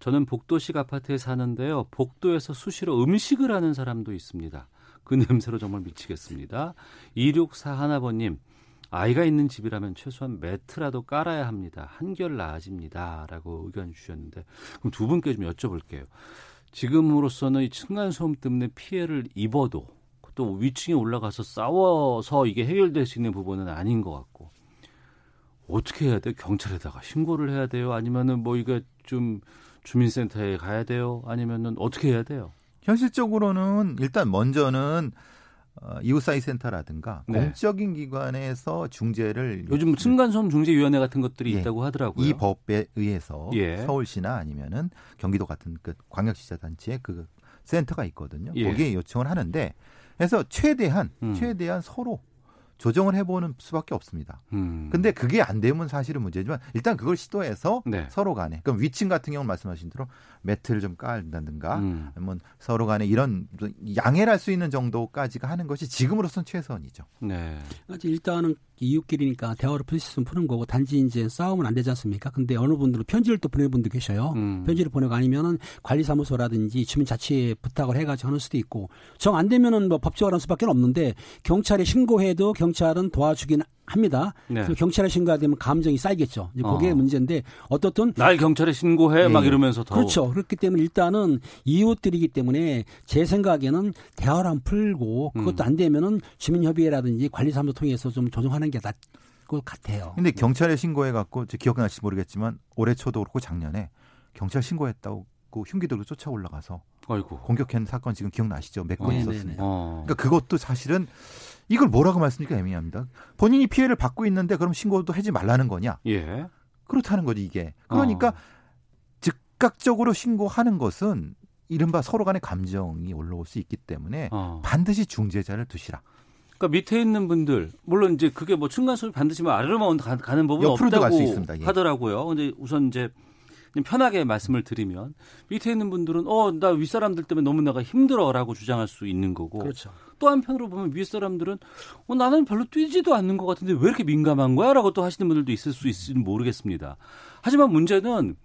S1: 저는 복도식 아파트에 사는데요. 복도에서 수시로 음식을 하는 사람도 있습니다. 그 냄새로 정말 미치겠습니다. 2641번님, 아이가 있는 집이라면 최소한 매트라도 깔아야 합니다. 한결 나아집니다. 라고 의견 주셨는데, 그럼 두 분께 좀 여쭤볼게요. 지금으로서는 이 층간소음 때문에 피해를 입어도 또 위층에 올라가서 싸워서 이게 해결될 수 있는 부분은 아닌 것 같고, 어떻게 해야 돼요? 경찰에다가 신고를 해야 돼요? 아니면은 뭐 이게 좀 주민센터에 가야 돼요? 아니면은 어떻게 해야 돼요?
S2: 현실적으로는 일단 먼저는 어, 이웃사회센터라든가
S1: 네.
S2: 공적인 기관에서 중재를
S1: 요즘 층간소음 중재위원회 같은 것들이
S2: 예.
S1: 있다고 하더라고요.
S2: 이 법에 의해서
S1: 예.
S2: 서울시나 아니면은 경기도 같은 그 광역시자단체에 그 센터가 있거든요.
S1: 예.
S2: 거기에 요청을 하는데 그래서 최대한
S1: 음.
S2: 최대한 서로 조정을 해보는 수밖에 없습니다.
S1: 음.
S2: 근데 그게 안 되면 사실은 문제지만 일단 그걸 시도해서
S1: 네.
S2: 서로 간에 그럼 위층 같은 경우는 말씀하신 대로 매트를 좀 깔다든가
S1: 음.
S2: 아니면 서로 간에 이런 양해를 할 수 있는 정도까지가 하는 것이 지금으로선 최선이죠.
S1: 네.
S3: 그러니까 일단은 이웃끼리니까 대화로 풀수 있으면 푸는 거고 단지 이제 싸우면 안 되지 않습니까? 근데 어느 분들은 편지를 또 보내는 분도 계셔요.
S1: 음.
S3: 편지를 보내고 아니면은 관리사무소라든지 주민자치에 부탁을 해가지고 하는 수도 있고 정 안 되면은 뭐 법적으로 할 수밖에 없는데 경찰에 신고해도 경 찰은 도와주긴 합니다.
S1: 네.
S3: 경찰에 신고하게 되면 감정이 쌓이겠죠. 이제 그게
S1: 어.
S3: 문제인데 어떻든
S1: 날 경찰에 신고해
S2: 예,
S1: 막
S2: 예.
S1: 이러면서 더
S3: 그렇죠. 그렇기 때문에 일단은 이웃들이기 때문에 제 생각에는 대화를 안 풀고 그것도
S1: 음.
S3: 안 되면은 주민협의회라든지 관리사무소 통해서 좀 조정하는 게 나을 것 같아요.
S2: 근데 경찰에 신고해 갖고 기억나실지 모르겠지만 올해 초도 그렇고 작년에 경찰 신고했다고 흉기 들고 쫓아 올라가서
S1: 아이고.
S2: 공격한 사건 지금 기억나시죠? 몇건
S3: 네,
S2: 있었습니다.
S3: 네, 네.
S1: 어.
S2: 그러니까 그것도 사실은 이걸 뭐라고 말씀드리기가 애매합니다. 본인이 피해를 받고 있는데 그럼 신고도 하지 말라는 거냐?
S1: 예.
S2: 그렇다는 거지 이게. 그러니까
S1: 어.
S2: 즉각적으로 신고하는 것은 이른바 서로 간의 감정이 올라올 수 있기 때문에
S1: 어.
S2: 반드시 중재자를 두시라.
S1: 그러니까 밑에 있는 분들 물론 이제 그게 뭐 층간 소음이 반드시 뭐 아래로만 가- 가는 법은
S2: 옆으로도
S1: 없다고
S2: 갈수 있습니다. 예.
S1: 하더라고요. 근데 우선 이제 편하게 말씀을 드리면 밑에 있는 분들은 어 나 윗사람들 때문에 너무 내가 힘들어라고 주장할 수 있는 거고
S3: 그렇죠.
S1: 또 한편으로 보면 윗사람들은 어, 나는 별로 뛰지도 않는 것 같은데 왜 이렇게 민감한 거야 라고 또 하시는 분들도 있을 수 있을지 모르겠습니다. 하지만 문제는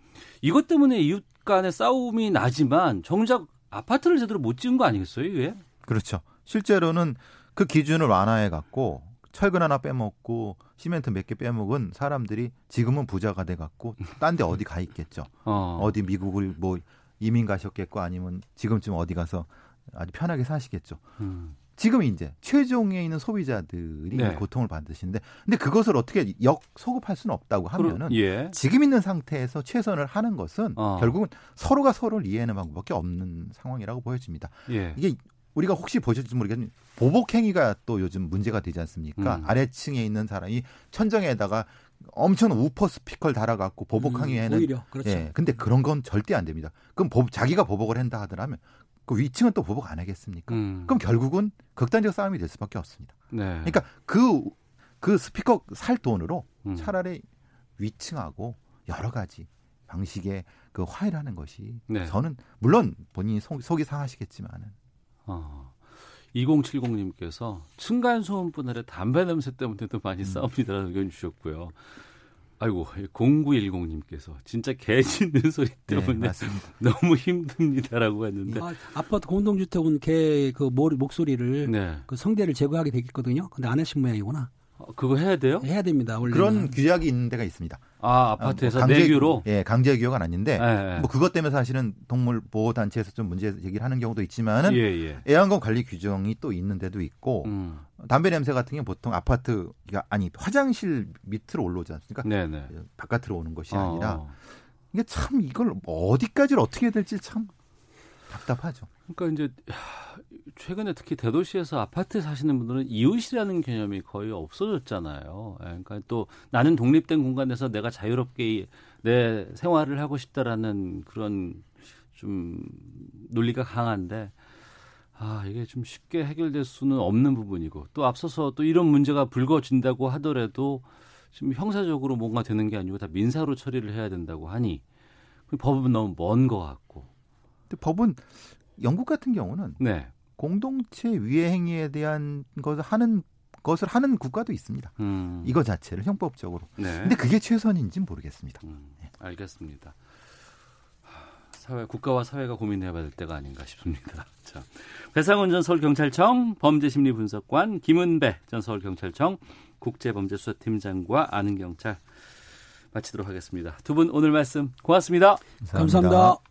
S1: 이것 때문에 이웃 간의 싸움이 나지만 정작 아파트를 제대로 못 지은 거 아니겠어요, 이게?
S2: 그렇죠. 실제로는 그 기준을 완화해 갖고 철근 하나 빼먹고 시멘트 몇 개 빼먹은 사람들이 지금은 부자가 돼 갖고 딴 데 어디 가 있겠죠.
S1: 어.
S2: 어디 미국을 뭐 이민 가셨겠고 아니면 지금쯤 어디 가서 아주 편하게 사시겠죠.
S1: 음.
S2: 지금 이제 최종에 있는 소비자들이
S1: 네.
S2: 고통을 받으시는데 근데 그것을 어떻게 역 소급할 수는 없다고 하면은
S1: 예.
S2: 지금 있는 상태에서 최선을 하는 것은
S1: 어.
S2: 결국은 서로가 서로를 이해하는 방법밖에 없는 상황이라고 보여집니다.
S1: 예.
S2: 이게 우리가 혹시 보셨을지 모르겠는데 보복 행위가 또 요즘 문제가 되지 않습니까?
S1: 음.
S2: 아래층에 있는 사람이 천정에다가 엄청 우퍼 스피커를 달아갖고 보복
S3: 음,
S2: 행위에는
S3: 오히려 그렇죠.
S2: 예, 근데 그런 건 절대 안 됩니다. 그럼 보- 자기가 보복을 한다 하더라면 그 위층은 또 보복 안 하겠습니까?
S1: 음.
S2: 그럼 결국은 극단적 싸움이 될 수밖에 없습니다.
S1: 네.
S2: 그러니까 그, 그 스피커 살 돈으로
S1: 음.
S2: 차라리 위층하고 여러 가지 방식의 그 화해를 하는 것이
S1: 네.
S2: 저는 물론 본인이 속, 속이 상하시겠지만은
S1: 어. 2070님께서 층간소음뿐 아니라 담배 냄새 때문에도 많이 싸웁니다라는 의견 주셨고요. 아이고 0910님께서 진짜 개 짖는 소리
S2: 네,
S1: 때문에
S2: 맞습니다.
S1: 너무 힘듭니다라고 했는데
S3: 아, 아파트 공동주택은 걔그 목소리를
S1: 네
S3: 그 성대를 제거하게 되겠거든요. 근데 안 하신 모양이구나.
S1: 어, 그거 해야 돼요?
S3: 해야 됩니다. 원래
S2: 그런 규약이 있는 데가 있습니다.
S1: 아 아파트에서
S2: 뭐 강제-
S1: 내규로
S2: 예, 강제 규약은 아닌데
S1: 예, 예.
S2: 뭐 그것 때문에 사실은 동물 보호 단체에서 좀 문제 제기를 하는 경우도 있지만은
S1: 예, 예.
S2: 애완견 관리 규정이 또 있는 데도 있고
S1: 음.
S2: 담배 냄새 같은 경우 보통 아파트가 아니 화장실 밑으로 올라오지 않습니까?
S1: 네네.
S2: 바깥으로 오는 것이 아니라
S1: 어.
S2: 이게 참 이걸 어디까지를 어떻게 해야 될지 참 답답하죠.
S1: 그러니까 이제 야, 최근에 특히 대도시에서 아파트 사시는 분들은 이웃이라는 개념이 거의 없어졌잖아요. 예, 그러니까 또 나는 독립된 공간에서 내가 자유롭게 내 생활을 하고 싶다라는 그런 좀 논리가 강한데 아, 이게 좀 쉽게 해결될 수는 없는 부분이고 또 앞서서 또 이런 문제가 불거진다고 하더라도 지금 형사적으로 뭔가 되는 게 아니고 다 민사로 처리를 해야 된다고 하니 법은 너무 먼 것 같고.
S2: 근데 법은 영국 같은 경우는
S1: 네.
S2: 공동체 위해 행위에 대한 것을 하는 것을 하는 국가도 있습니다.
S1: 음.
S2: 이거 자체를 형법적으로.
S1: 네.
S2: 근데 그게 최선인지는 모르겠습니다.
S1: 음, 알겠습니다. 사회 국가와 사회가 고민해봐야 될 때가 아닌가 싶습니다. 자, 배상훈 전 서울경찰청 범죄심리분석관 김은배 전 서울경찰청 국제범죄수사팀장과 아는 경찰 마치도록 하겠습니다. 두 분 오늘 말씀 고맙습니다.
S3: 감사합니다.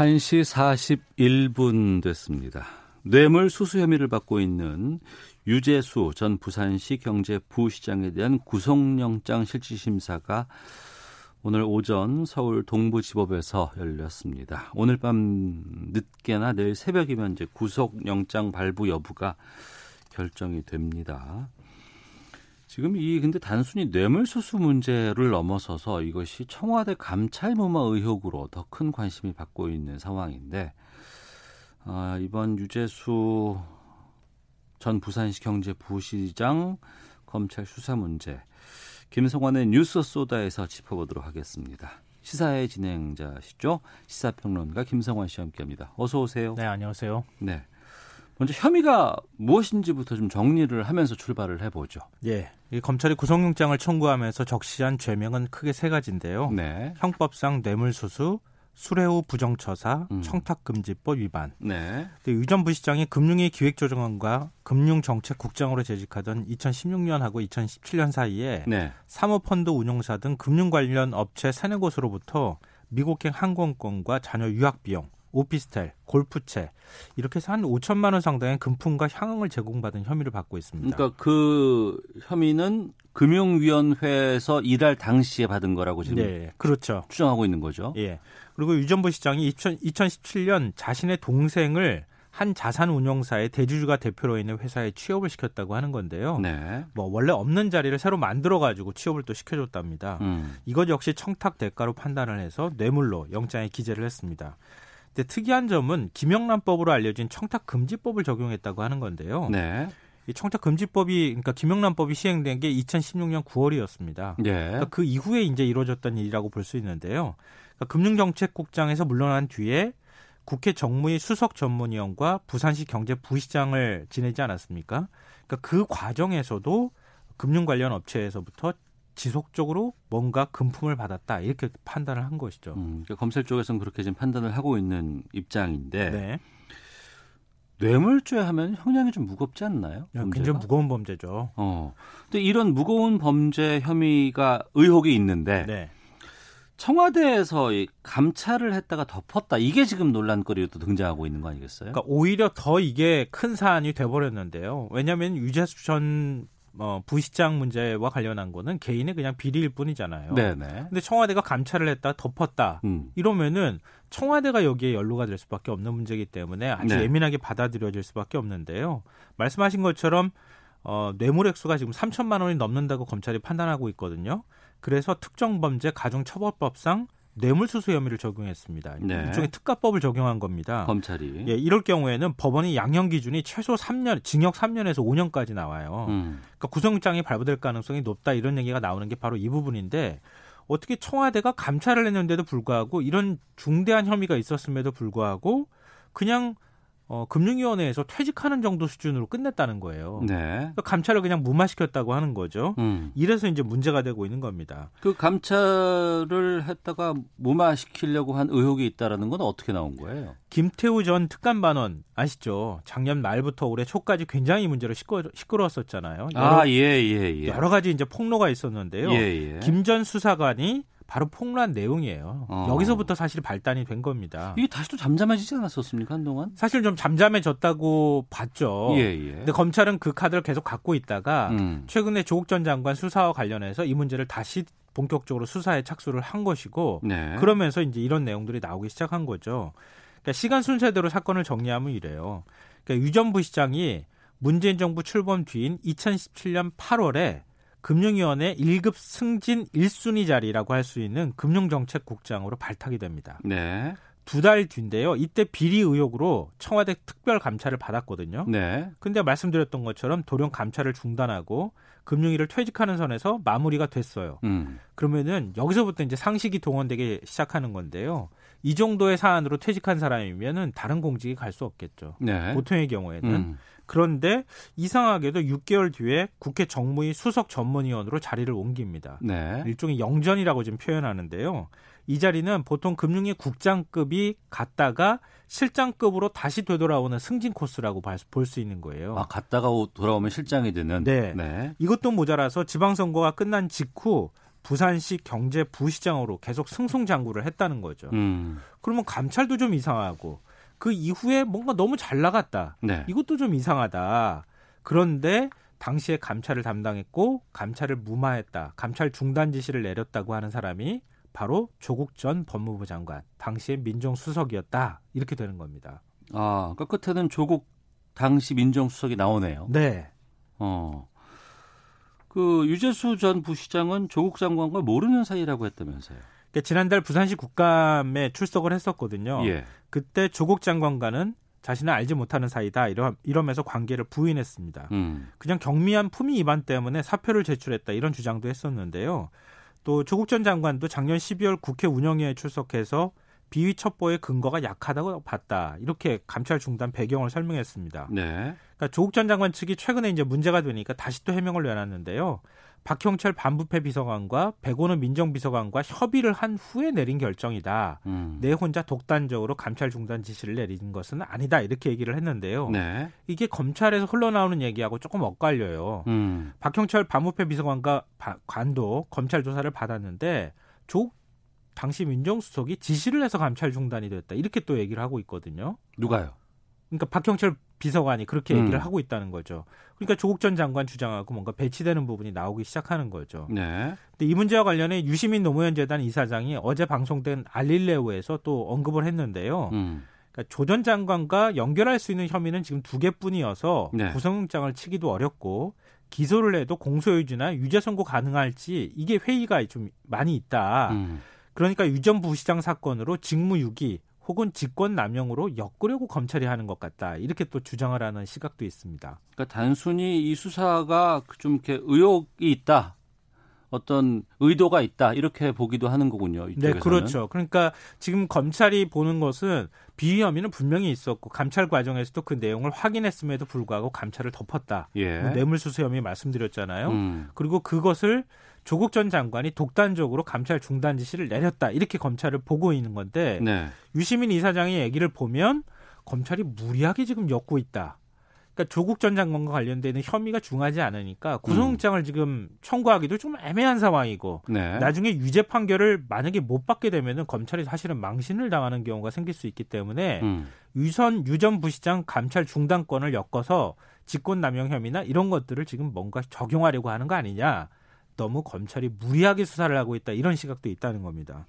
S1: 1시 41분 됐습니다. 뇌물 수수 혐의를 받고 있는 유재수 전 부산시 경제부시장에 대한 구속영장 실질심사가 오늘 오전 서울 동부지법에서 열렸습니다. 오늘 밤 늦게나 내일 새벽이면 이제 구속영장 발부 여부가 결정이 됩니다. 지금 이 근데 단순히 뇌물수수 문제를 넘어서서 이것이 청와대 감찰 무마 의혹으로 더 큰 관심이 받고 있는 상황인데 아, 이번 유재수 전 부산시 경제부시장 검찰 수사 문제 김성환의 뉴스 소다에서 짚어보도록 하겠습니다. 시사의 진행자시죠? 시사평론가 김성환 씨와 함께합니다. 어서 오세요.
S8: 네, 안녕하세요.
S1: 네. 먼저 혐의가 무엇인지부터 좀 정리를 하면서 출발을 해보죠.
S8: 예. 이 검찰이 구속영장을 청구하면서 적시한 죄명은 크게 세 가지인데요.
S1: 네.
S8: 형법상 뇌물수수, 수뢰후 부정처사,
S1: 음.
S8: 청탁금지법 위반.
S1: 네.
S8: 유전 부시장이 금융위 기획조정관과 금융정책국장으로 재직하던 2016년하고 2017년 사이에
S1: 네.
S8: 사모펀드 운용사 등 금융 관련 업체 세네 곳으로부터 미국행 항공권과 자녀 유학 비용, 오피스텔, 골프채 이렇게 해서 한 5천만 원 상당의 금품과 향응을 제공받은 혐의를 받고 있습니다.
S1: 그러니까 그 혐의는 금융위원회에서 일할 당시에 받은 거라고 지금
S8: 네, 그렇죠.
S1: 추정하고 있는 거죠.
S8: 예. 그리고 유 전 부 시장이 2000, 2017년 자신의 동생을 한 자산 운용사의 대주주가 대표로 있는 회사에 취업을 시켰다고 하는 건데요.
S1: 네.
S8: 뭐 원래 없는 자리를 새로 만들어 가지고 취업을 또 시켜줬답니다.
S1: 음.
S8: 이것 역시 청탁 대가로 판단을 해서 뇌물로 영장에 기재를 했습니다. 근데 특이한 점은 김영란법으로 알려진 청탁금지법을 적용했다고 하는 건데요.
S1: 네.
S8: 이 청탁금지법이 그러니까 김영란법이 시행된 게 2016년 9월이었습니다.
S1: 예.
S8: 그러니까 그 이후에 이제 이루어졌던 일이라고 볼 수 있는데요. 그러니까 금융정책국장에서 물러난 뒤에 국회 정무위 수석 전문위원과 부산시 경제부시장을 지내지 않았습니까? 그러니까 그 과정에서도 금융 관련 업체에서부터 지속적으로 뭔가 금품을 받았다 이렇게 판단을 한 것이죠.
S1: 음, 그러니까 검찰 쪽에서는 그렇게 지금 판단을 하고 있는 입장인데
S8: 네,
S1: 뇌물죄 하면 형량이 좀 무겁지 않나요?
S8: 굉장히
S1: 범죄가?
S8: 무거운 범죄죠.
S1: 어. 근데 이런 무거운 범죄 혐의가 의혹이 있는데
S8: 네.
S1: 청와대에서 이 감찰을 했다가 덮었다. 이게 지금 논란거리로 또 등장하고 있는 거 아니겠어요?
S8: 그러니까 오히려 더 이게 큰 사안이 돼버렸는데요. 왜냐하면 유재수 전 어, 부시장 문제와 관련한 거는 개인의 그냥 비리일 뿐이잖아요.
S1: 네네.
S8: 근데 청와대가 감찰을 했다 덮었다
S1: 음.
S8: 이러면은 청와대가 여기에 연루가 될 수밖에 없는 문제이기 때문에 아주
S1: 네.
S8: 예민하게 받아들여질 수밖에 없는데요. 말씀하신 것처럼 어, 뇌물 액수가 지금 3천만 원이 넘는다고 검찰이 판단하고 있거든요. 그래서 특정범죄 가중처벌법상 뇌물수수 혐의를 적용했습니다.
S1: 네.
S8: 일종의 특가법을 적용한 겁니다.
S1: 검찰이.
S8: 예, 이럴 경우에는 법원이 양형 기준이 최소 3년, 징역 3년에서 5년까지 나와요.
S1: 음.
S8: 그러니까 구속영장이 발부될 가능성이 높다 이런 얘기가 나오는 게 바로 이 부분인데 어떻게 청와대가 감찰을 했는데도 불구하고 이런 중대한 혐의가 있었음에도 불구하고 그냥 어, 금융위원회에서 퇴직하는 정도 수준으로 끝냈다는 거예요.
S1: 네.
S8: 그러니까 감찰을 그냥 무마시켰다고 하는 거죠.
S1: 음.
S8: 이래서 이제 문제가 되고 있는 겁니다.
S1: 그 감찰을 했다가 무마시키려고 한 의혹이 있다라는 건 어떻게 나온 거예요?
S8: 김태우 전 특감반원 아시죠? 작년 말부터 올해 초까지 굉장히 문제로 시끄러, 시끄러웠었잖아요. 여러,
S1: 아, 예, 예, 예.
S8: 여러 가지 이제 폭로가 있었는데요.
S1: 예, 예.
S8: 김전 수사관이 바로 폭로한 내용이에요.
S1: 어.
S8: 여기서부터 사실 발단이 된 겁니다.
S1: 이게 다시 또 잠잠해지지 않았었습니까, 한동안?
S8: 사실 좀 잠잠해졌다고 봤죠.
S1: 예, 예.
S8: 근데 검찰은 그 카드를 계속 갖고 있다가
S1: 음.
S8: 최근에 조국 전 장관 수사와 관련해서 이 문제를 다시 본격적으로 수사에 착수를 한 것이고
S1: 네.
S8: 그러면서 이제 이런 내용들이 나오기 시작한 거죠. 그러니까 시간 순서대로 사건을 정리하면 이래요. 그러니까 유전 부 시장이 문재인 정부 출범 뒤인 2017년 8월에 금융위원회 1급 승진 1순위 자리라고 할 수 있는 금융정책국장으로 발탁이 됩니다.
S1: 네.
S8: 두 달 뒤인데요. 이때 비리 의혹으로 청와대 특별 감찰을 받았거든요.
S1: 네.
S8: 근데 말씀드렸던 것처럼 돌연 감찰을 중단하고 금융위를 퇴직하는 선에서 마무리가 됐어요.
S1: 음.
S8: 그러면은 여기서부터 이제 상식이 동원되기 시작하는 건데요. 이 정도의 사안으로 퇴직한 사람이면은 다른 공직에 갈수 없겠죠.
S1: 네.
S8: 보통의 경우에는.
S1: 음.
S8: 그런데 이상하게도 6개월 뒤에 국회 정무위 수석 전문위원으로 자리를 옮깁니다.
S1: 네.
S8: 일종의 영전이라고 지금 표현하는데요. 이 자리는 보통 금융위 국장급이 갔다가 실장급으로 다시 되돌아오는 승진 코스라고 볼 수 있는 거예요.
S1: 아, 갔다가 오- 돌아오면 실장이 되는.
S8: 네.
S1: 네.
S8: 이것도 모자라서 지방선거가 끝난 직후 부산시 경제부시장으로 계속 승승장구를 했다는 거죠.
S1: 음.
S8: 그러면 감찰도 좀 이상하고 그 이후에 뭔가 너무 잘 나갔다.
S1: 네.
S8: 이것도 좀 이상하다. 그런데 당시에 감찰을 담당했고 감찰을 무마했다. 감찰 중단 지시를 내렸다고 하는 사람이 바로 조국 전 법무부 장관, 당시의 민정수석이었다. 이렇게 되는 겁니다.
S1: 아, 그러니까 끝에는 조국 당시 민정수석이 나오네요.
S8: 네.
S1: 어. 그 유재수 전 부시장은 조국 장관과 모르는 사이라고 했다면서요.
S8: 그러니까 지난달 부산시 국감에 출석을 했었거든요.
S1: 예.
S8: 그때 조국 장관과는 자신을 알지 못하는 사이다 이러, 이러면서 관계를 부인했습니다.
S1: 음.
S8: 그냥 경미한 품위 위반 때문에 사표를 제출했다 이런 주장도 했었는데요. 또 조국 전 장관도 작년 12월 국회 운영위에 출석해서 비위 첩보의 근거가 약하다고 봤다 이렇게 감찰 중단 배경을 설명했습니다.
S1: 네.
S8: 그러니까 조국 전 장관 측이 최근에 이제 문제가 되니까 다시 또 해명을 내놨는데요. 박형철 반부패 비서관과 백원호 민정비서관과 협의를 한 후에 내린 결정이다.
S1: 음.
S8: 내 혼자 독단적으로 감찰 중단 지시를 내린 것은 아니다. 이렇게 얘기를 했는데요.
S1: 네.
S8: 이게 검찰에서 흘러나오는 얘기하고 조금 엇갈려요.
S1: 음.
S8: 박형철 반부패 비서관과 바- 관도 검찰 조사를 받았는데 조국 당시 민정수석이 지시를 해서 감찰 중단이 됐다. 이렇게 또 얘기를 하고 있거든요.
S1: 누가요?
S8: 그러니까 박형철 비서관이 그렇게 얘기를
S1: 음.
S8: 하고 있다는 거죠. 그러니까 조국 전 장관 주장하고 뭔가 배치되는 부분이 나오기 시작하는 거죠.
S1: 네.
S8: 근데 이 문제와 관련해 유시민 노무현 재단 이사장이 어제 방송된 알릴레오에서 또 언급을 했는데요.
S1: 음.
S8: 그러니까 조 전 장관과 연결할 수 있는 혐의는 지금 두 개뿐이어서
S1: 네.
S8: 구속영장을 치기도 어렵고 기소를 해도 공소유지나 유죄 선고 가능할지 이게 회의가 좀 많이 있다.
S1: 음.
S8: 그러니까 유 전 부시장 사건으로 직무유기 혹은 직권 남용으로 엮으려고 검찰이 하는 것 같다. 이렇게 또 주장을 하는 시각도 있습니다.
S1: 그러니까 단순히 이 수사가 좀 이렇게 의혹이 있다. 어떤 의도가 있다. 이렇게 보기도 하는 거군요. 이쪽에서는.
S8: 네, 그렇죠. 그러니까 지금 검찰이 보는 것은 비위 혐의는 분명히 있었고 감찰 과정에서도 그 내용을 확인했음에도 불구하고 감찰을 덮었다.
S1: 예.
S8: 뭐 뇌물수수 혐의 말씀드렸잖아요.
S1: 음.
S8: 그리고 그것을 조국 전 장관이 독단적으로 감찰 중단 지시를 내렸다. 이렇게 검찰을 보고 있는 건데
S1: 네.
S8: 유시민 이사장의 얘기를 보면 검찰이 무리하게 지금 엮고 있다. 그러니까 조국 전 장관과 관련되는 혐의가 중하지 않으니까 구속영장을 지금 청구하기도 좀 애매한 상황이고
S1: 네.
S8: 나중에 유죄 판결을 만약에 못 받게 되면은 검찰이 사실은 망신을 당하는 경우가 생길 수 있기 때문에
S1: 음.
S8: 유선 유전 부시장 감찰 중단권을 엮어서 직권남용 혐의나 이런 것들을 지금 뭔가 적용하려고 하는 거 아니냐. 너무 검찰이 무리하게 수사를 하고 있다 이런 시각도 있다는 겁니다.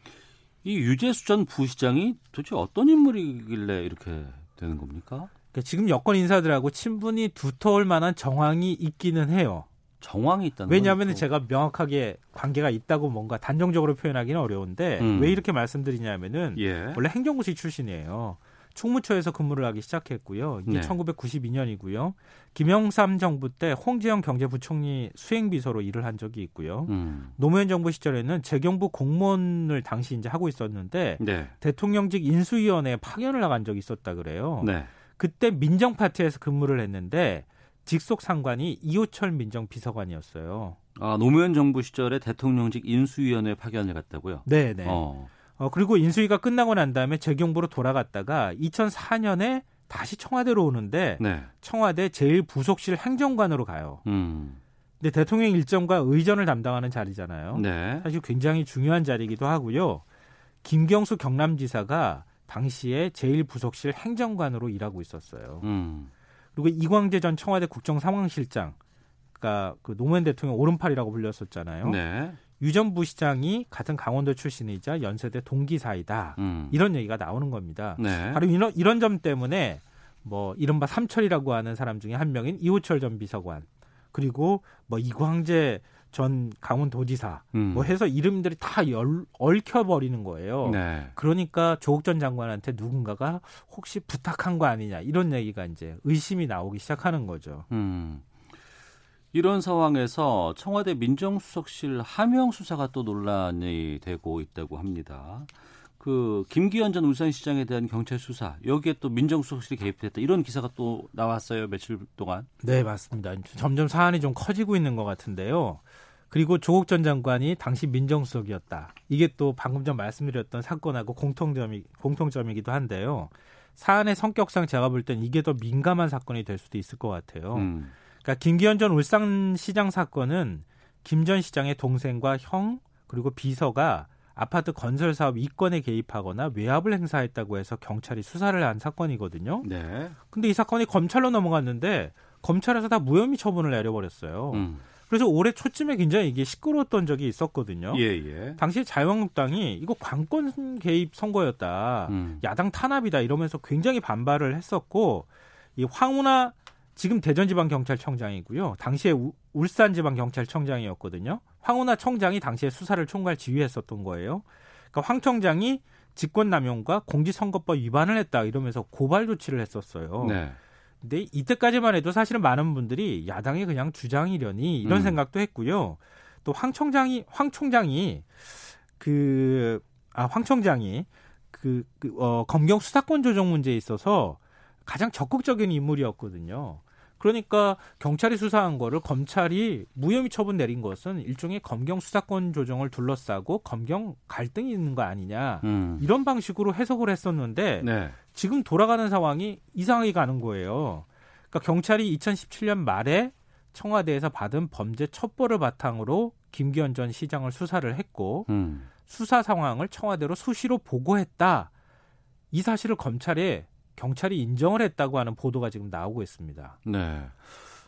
S1: 이 유재수 전 부시장이 도대체 어떤 인물이길래 이렇게 되는 겁니까?
S8: 그러니까 지금 여권 인사들하고 친분이 두터울 만한 정황이 있기는 해요.
S1: 정황이 있다는
S8: 왜냐하면
S1: 건 또-
S8: 제가 명확하게 관계가 있다고 뭔가 단정적으로 표현하기는 어려운데
S1: 음.
S8: 왜 이렇게 말씀드리냐면은
S1: 예.
S8: 원래 행정고시 출신이에요. 충무처에서 근무를 하기 시작했고요. 이게
S1: 네.
S8: 1992년이고요. 김영삼 정부 때 홍지영 경제부총리 수행비서로 일을 한 적이 있고요.
S1: 음.
S8: 노무현 정부 시절에는 재경부 공무원을 당시 이제 하고 있었는데
S1: 네.
S8: 대통령직 인수위원회에 파견을 나간 적이 있었다 그래요.
S1: 네.
S8: 그때 민정 파트에서 근무를 했는데 직속 상관이 이호철 민정 비서관이었어요.
S1: 아 노무현 정부 시절에 대통령직 인수위원회 파견을 갔다고요?
S8: 네, 네. 어. 어, 그리고 인수위가 끝나고 난 다음에 재경부로 돌아갔다가 2004년에 다시 청와대로 오는데 네. 청와대 제1부속실 행정관으로 가요. 음. 근데 대통령 일정과 의전을 담당하는 자리잖아요. 네. 사실 굉장히 중요한 자리이기도 하고요. 김경수 경남지사가 당시에 제1부속실 행정관으로 일하고 있었어요. 음. 그리고 이광재 전 청와대 국정상황실장, 그러니까 그 노무현 대통령 오른팔이라고 불렸었잖아요. 네. 유 전 부시장이 같은 강원도 출신이자 연세대 동기 사이다. 음. 이런 얘기가 나오는 겁니다. 네. 바로 이런, 이런 점 때문에 뭐 이른바 삼철이라고 하는 사람 중에 한 명인 이호철 전 비서관 그리고 뭐 이광재 전 강원도지사 음. 뭐 해서 이름들이 다 열, 얽혀버리는 거예요. 네. 그러니까 조국 전 장관한테 누군가가 혹시 부탁한 거 아니냐 이런 얘기가 이제 의심이 나오기 시작하는 거죠. 음.
S1: 이런 상황에서 청와대 민정수석실 하명 수사가 또 논란이 되고 있다고 합니다. 그 김기현 전 울산시장에 대한 경찰 수사 여기에 또 민정수석실이 개입됐다 이런 기사가 또 나왔어요 며칠 동안.
S8: 네 맞습니다. 점점 사안이 좀 커지고 있는 것 같은데요. 그리고 조국 전 장관이 당시 민정수석이었다. 이게 또 방금 전 말씀드렸던 사건하고 공통점이 공통점이기도 한데요. 사안의 성격상 제가 볼 땐 이게 더 민감한 사건이 될 수도 있을 것 같아요. 음. 그러니까 김기현 전 울산시장 사건은 김 전 시장의 동생과 형 그리고 비서가 아파트 건설 사업 이권에 개입하거나 외압을 행사했다고 해서 경찰이 수사를 한 사건이거든요. 네. 근데 이 사건이 검찰로 넘어갔는데 검찰에서 다 무혐의 처분을 내려버렸어요. 음. 그래서 올해 초쯤에 굉장히 이게 시끄러웠던 적이 있었거든요. 예, 예. 당시 자유한국당이 이거 관권 개입 선거였다. 음. 야당 탄압이다 이러면서 굉장히 반발을 했었고 이 황운하 지금 대전지방경찰청장이고요. 당시에 우, 울산지방경찰청장이었거든요. 황운하 청장이 당시에 수사를 총괄 지휘했었던 거예요. 그러니까 황 청장이 직권남용과 공직선거법 위반을 했다 이러면서 고발 조치를 했었어요. 네. 근데 이때까지만 해도 사실은 많은 분들이 야당이 그냥 주장이려니 이런 음. 생각도 했고요. 또 황 청장이 황 총장이 그 아 황 청장이 그, 그 어, 검경 수사권 조정 문제에 있어서 가장 적극적인 인물이었거든요. 그러니까 경찰이 수사한 거를 검찰이 무혐의 처분 내린 것은 일종의 검경 수사권 조정을 둘러싸고 검경 갈등이 있는 거 아니냐 음. 이런 방식으로 해석을 했었는데 네. 지금 돌아가는 상황이 이상하게 가는 거예요. 그러니까 경찰이 2017년 말에 청와대에서 받은 범죄 첩보를 바탕으로 김기현 전 시장을 수사를 했고 음. 수사 상황을 청와대로 수시로 보고했다. 이 사실을 검찰에 경찰이 인정을 했다고 하는 보도가 지금 나오고 있습니다. 네.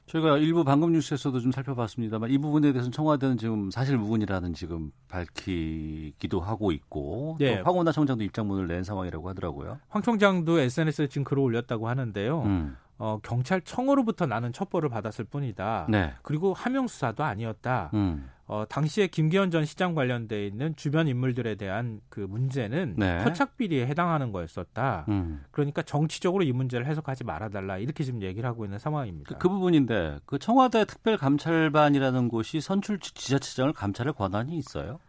S1: 저희가 일부 방금 뉴스에서도 좀 살펴봤습니다만 이 부분에 대해서는 청와대는 지금 사실 무근이라는 지금 밝히기도 하고 있고 네. 또 황운하 청장도 입장문을 낸 상황이라고 하더라고요.
S8: 황 청장도 SNS에 지금 글을 올렸다고 하는데요. 음. 어, 경찰청으로부터 나는 첩보를 받았을 뿐이다. 네. 그리고 하명 수사도 아니었다. 음. 어, 당시에 김기현 전 시장 관련돼 있는 주변 인물들에 대한 그 문제는 네. 토착 비리에 해당하는 거였었다. 음. 그러니까 정치적으로 이 문제를 해석하지 말아달라 이렇게 지금 얘기를 하고 있는 상황입니다.
S1: 그, 그 부분인데 그 청와대 특별감찰반이라는 곳이 선출 지자체장을 감찰할 권한이 있어요?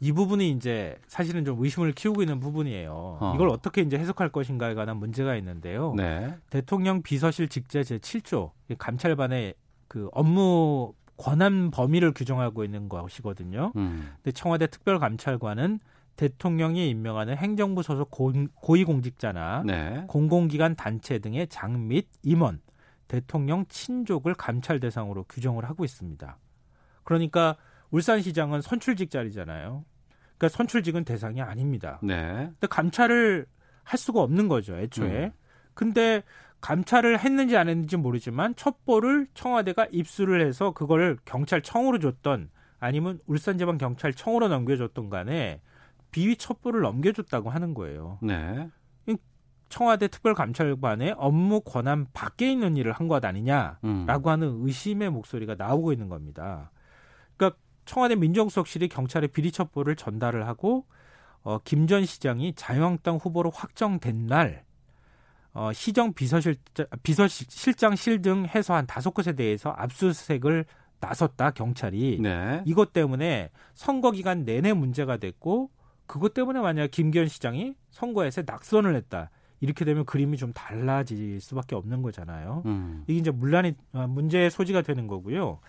S8: 이 부분이 이제 사실은 좀 의심을 키우고 있는 부분이에요. 어. 이걸 어떻게 이제 해석할 것인가에 관한 문제가 있는데요. 네. 대통령 비서실 직제 제 7조 감찰반의 그 업무 권한 범위를 규정하고 있는 것이거든요. 음. 근데 청와대 특별감찰관은 대통령이 임명하는 행정부 소속 고 위공직자나 네. 공공기관 단체 등의 장 및 임원, 대통령 친족을 감찰 대상으로 규정을 하고 있습니다. 그러니까 울산시장은 선출직 자리잖아요. 그러니까 선출직은 대상이 아닙니다. 네. 근데 감찰을 할 수가 없는 거죠, 애초에. 음. 근데 감찰을 했는지 안 했는지 모르지만 첩보를 청와대가 입수를 해서 그걸 경찰청으로 줬던 아니면 울산지방경찰청으로 넘겨줬던 간에 비위 첩보를 넘겨줬다고 하는 거예요. 네. 청와대 특별감찰관의 업무 권한 밖에 있는 일을 한 것 아니냐라고 음. 하는 의심의 목소리가 나오고 있는 겁니다. 그러니까 청와대 민정수석실이 경찰에 비리 첩보를 전달을 하고 어, 김 전 시장이 자유한국당 후보로 확정된 날 어, 시정 비서실 비서실장실 등 해서 한 다섯 곳에 대해서 압수수색을 나섰다 경찰이 네. 이것 때문에 선거 기간 내내 문제가 됐고 그것 때문에 만약 김기현 시장이 선거에서 낙선을 했다 이렇게 되면 그림이 좀 달라질 수밖에 없는 거잖아요.
S1: 음.
S8: 이게 이제 문란이 아, 문제의 소지가 되는 거고요.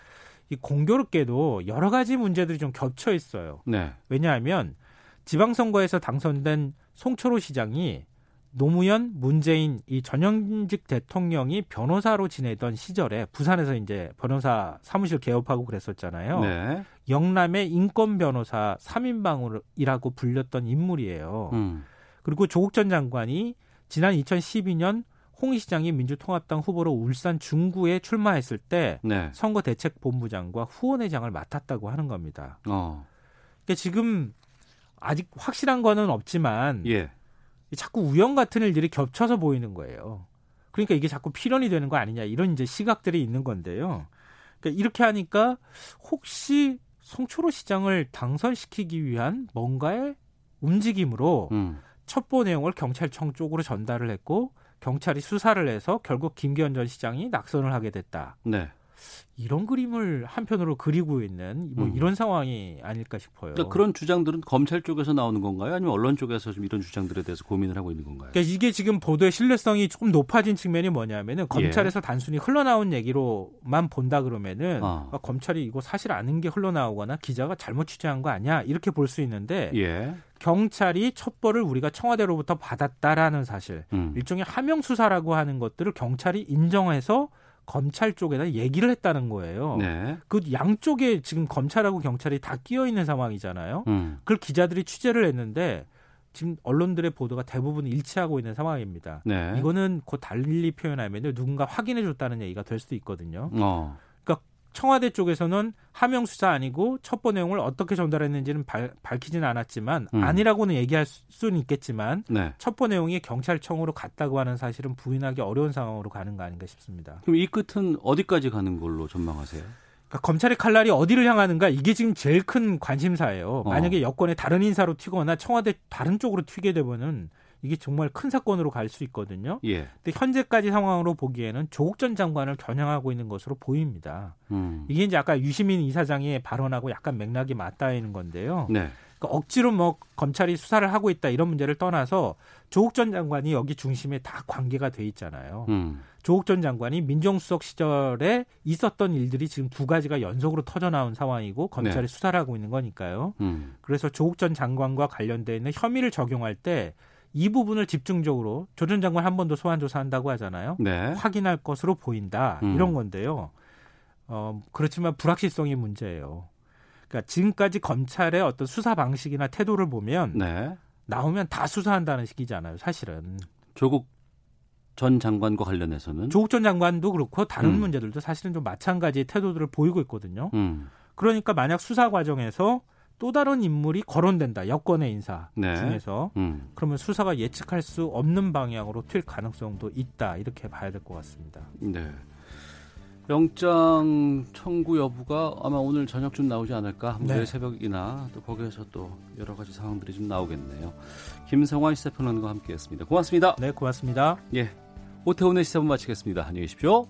S8: 이 공교롭게도 여러 가지 문제들이 좀 겹쳐 있어요.
S1: 네.
S8: 왜냐하면 지방선거에서 당선된 송철호 시장이 노무현, 문재인 이 전현직 대통령이 변호사로 지내던 시절에 부산에서 이제 변호사 사무실 개업하고 그랬었잖아요.
S1: 네.
S8: 영남의 인권 변호사 3인방이라고 불렸던 인물이에요.
S1: 음.
S8: 그리고 조국 전 장관이 지난 2012년 홍 시장이 민주통합당 후보로 울산 중구에 출마했을 때
S1: 네.
S8: 선거대책본부장과 후원회장을 맡았다고 하는 겁니다.
S1: 어.
S8: 그러니까 지금 아직 확실한 거는 없지만
S1: 예.
S8: 자꾸 우연 같은 일들이 겹쳐서 보이는 거예요. 그러니까 이게 자꾸 필연이 되는 거 아니냐 이런 이제 시각들이 있는 건데요. 그러니까 이렇게 하니까 혹시 송초로 시장을 당선시키기 위한 뭔가의 움직임으로
S1: 음.
S8: 첩보 내용을 경찰청 쪽으로 전달을 했고 경찰이 수사를 해서 결국 김기현 전 시장이 낙선을 하게 됐다.
S1: 네.
S8: 이런 그림을 한편으로 그리고 있는 뭐
S1: 음.
S8: 이런 상황이 아닐까 싶어요.
S1: 그러니까 그런 주장들은 검찰 쪽에서 나오는 건가요? 아니면 언론 쪽에서 좀 이런 주장들에 대해서 고민을 하고 있는 건가요?
S8: 그러니까 이게 지금 보도의 신뢰성이 조금 높아진 측면이 뭐냐면은 검찰에서
S1: 예.
S8: 단순히 흘러나온 얘기로만 본다 그러면은
S1: 아.
S8: 아, 검찰이 이거 사실 아는 게 흘러나오거나 기자가 잘못 취재한 거 아니야 이렇게 볼 수 있는데
S1: 예.
S8: 경찰이 첩보를 우리가 청와대로부터 받았다라는 사실
S1: 음.
S8: 일종의 하명 수사라고 하는 것들을 경찰이 인정해서 검찰 쪽에다 얘기를 했다는 거예요.
S1: 네.
S8: 그 양쪽에 지금 검찰하고 경찰이 다 끼어 있는 상황이잖아요.
S1: 음.
S8: 그걸 기자들이 취재를 했는데 지금 언론들의 보도가 대부분 일치하고 있는 상황입니다.
S1: 네.
S8: 이거는 곧 달리 표현하면 누군가 확인해 줬다는 얘기가 될 수도 있거든요.
S1: 어.
S8: 청와대 쪽에서는 하명 수사 아니고 첩보 내용을 어떻게 전달했는지는 발, 밝히지는 않았지만
S1: 음.
S8: 아니라고는 얘기할 수는 있겠지만
S1: 네.
S8: 첩보 내용이 경찰청으로 갔다고 하는 사실은 부인하기 어려운 상황으로 가는 거 아닌가 싶습니다.
S1: 그럼 이 끝은 어디까지 가는 걸로 전망하세요?
S8: 그러니까 검찰의 칼날이 어디를 향하는가 이게 지금 제일 큰 관심사예요.
S1: 어.
S8: 만약에 여권에 다른 인사로 튀거나 청와대 다른 쪽으로 튀게 되면은 이게 정말 큰 사건으로 갈 수 있거든요.
S1: 예.
S8: 근데 현재까지 상황으로 보기에는 조국 전 장관을 겨냥하고 있는 것으로 보입니다.
S1: 음.
S8: 이게 이제 아까 유시민 이사장의 발언하고 약간 맥락이 맞닿아 있는 건데요.
S1: 네.
S8: 그러니까 억지로 뭐 검찰이 수사를 하고 있다 이런 문제를 떠나서 조국 전 장관이 여기 중심에 다 관계가 돼 있잖아요.
S1: 음.
S8: 조국 전 장관이 민정수석 시절에 있었던 일들이 지금 두 가지가 연속으로 터져 나온 상황이고 검찰이
S1: 네.
S8: 수사를 하고 있는 거니까요.
S1: 음.
S8: 그래서 조국 전 장관과 관련돼 있는 혐의를 적용할 때 이 부분을 집중적으로 조 전 장관 한 번 더 소환 조사한다고 하잖아요.
S1: 네.
S8: 확인할 것으로 보인다
S1: 음.
S8: 이런 건데요. 어, 그렇지만 불확실성이 문제예요. 그러니까 지금까지 검찰의 어떤 수사 방식이나 태도를 보면
S1: 네.
S8: 나오면 다 수사한다는 식이잖아요. 사실은
S1: 조국 전 장관과 관련해서는
S8: 조국 전 장관도 그렇고 다른
S1: 음.
S8: 문제들도 사실은 좀 마찬가지의 태도들을 보이고 있거든요.
S1: 음.
S8: 그러니까 만약 수사 과정에서 또 다른 인물이 거론된다 여권의 인사
S1: 네.
S8: 중에서
S1: 음.
S8: 그러면 수사가 예측할 수 없는 방향으로 튈 가능성도 있다 이렇게 봐야 될 것 같습니다.
S1: 네. 영장 청구 여부가 아마 오늘 저녁쯤 나오지 않을까. 내일
S8: 네.
S1: 새벽이나 또 거기에서 또 여러 가지 상황들이 좀 나오겠네요. 김성환 시사평론가와 함께했습니다. 고맙습니다.
S8: 네, 고맙습니다.
S1: 예. 오태훈의 시사분 마치겠습니다. 안녕히 계십시오.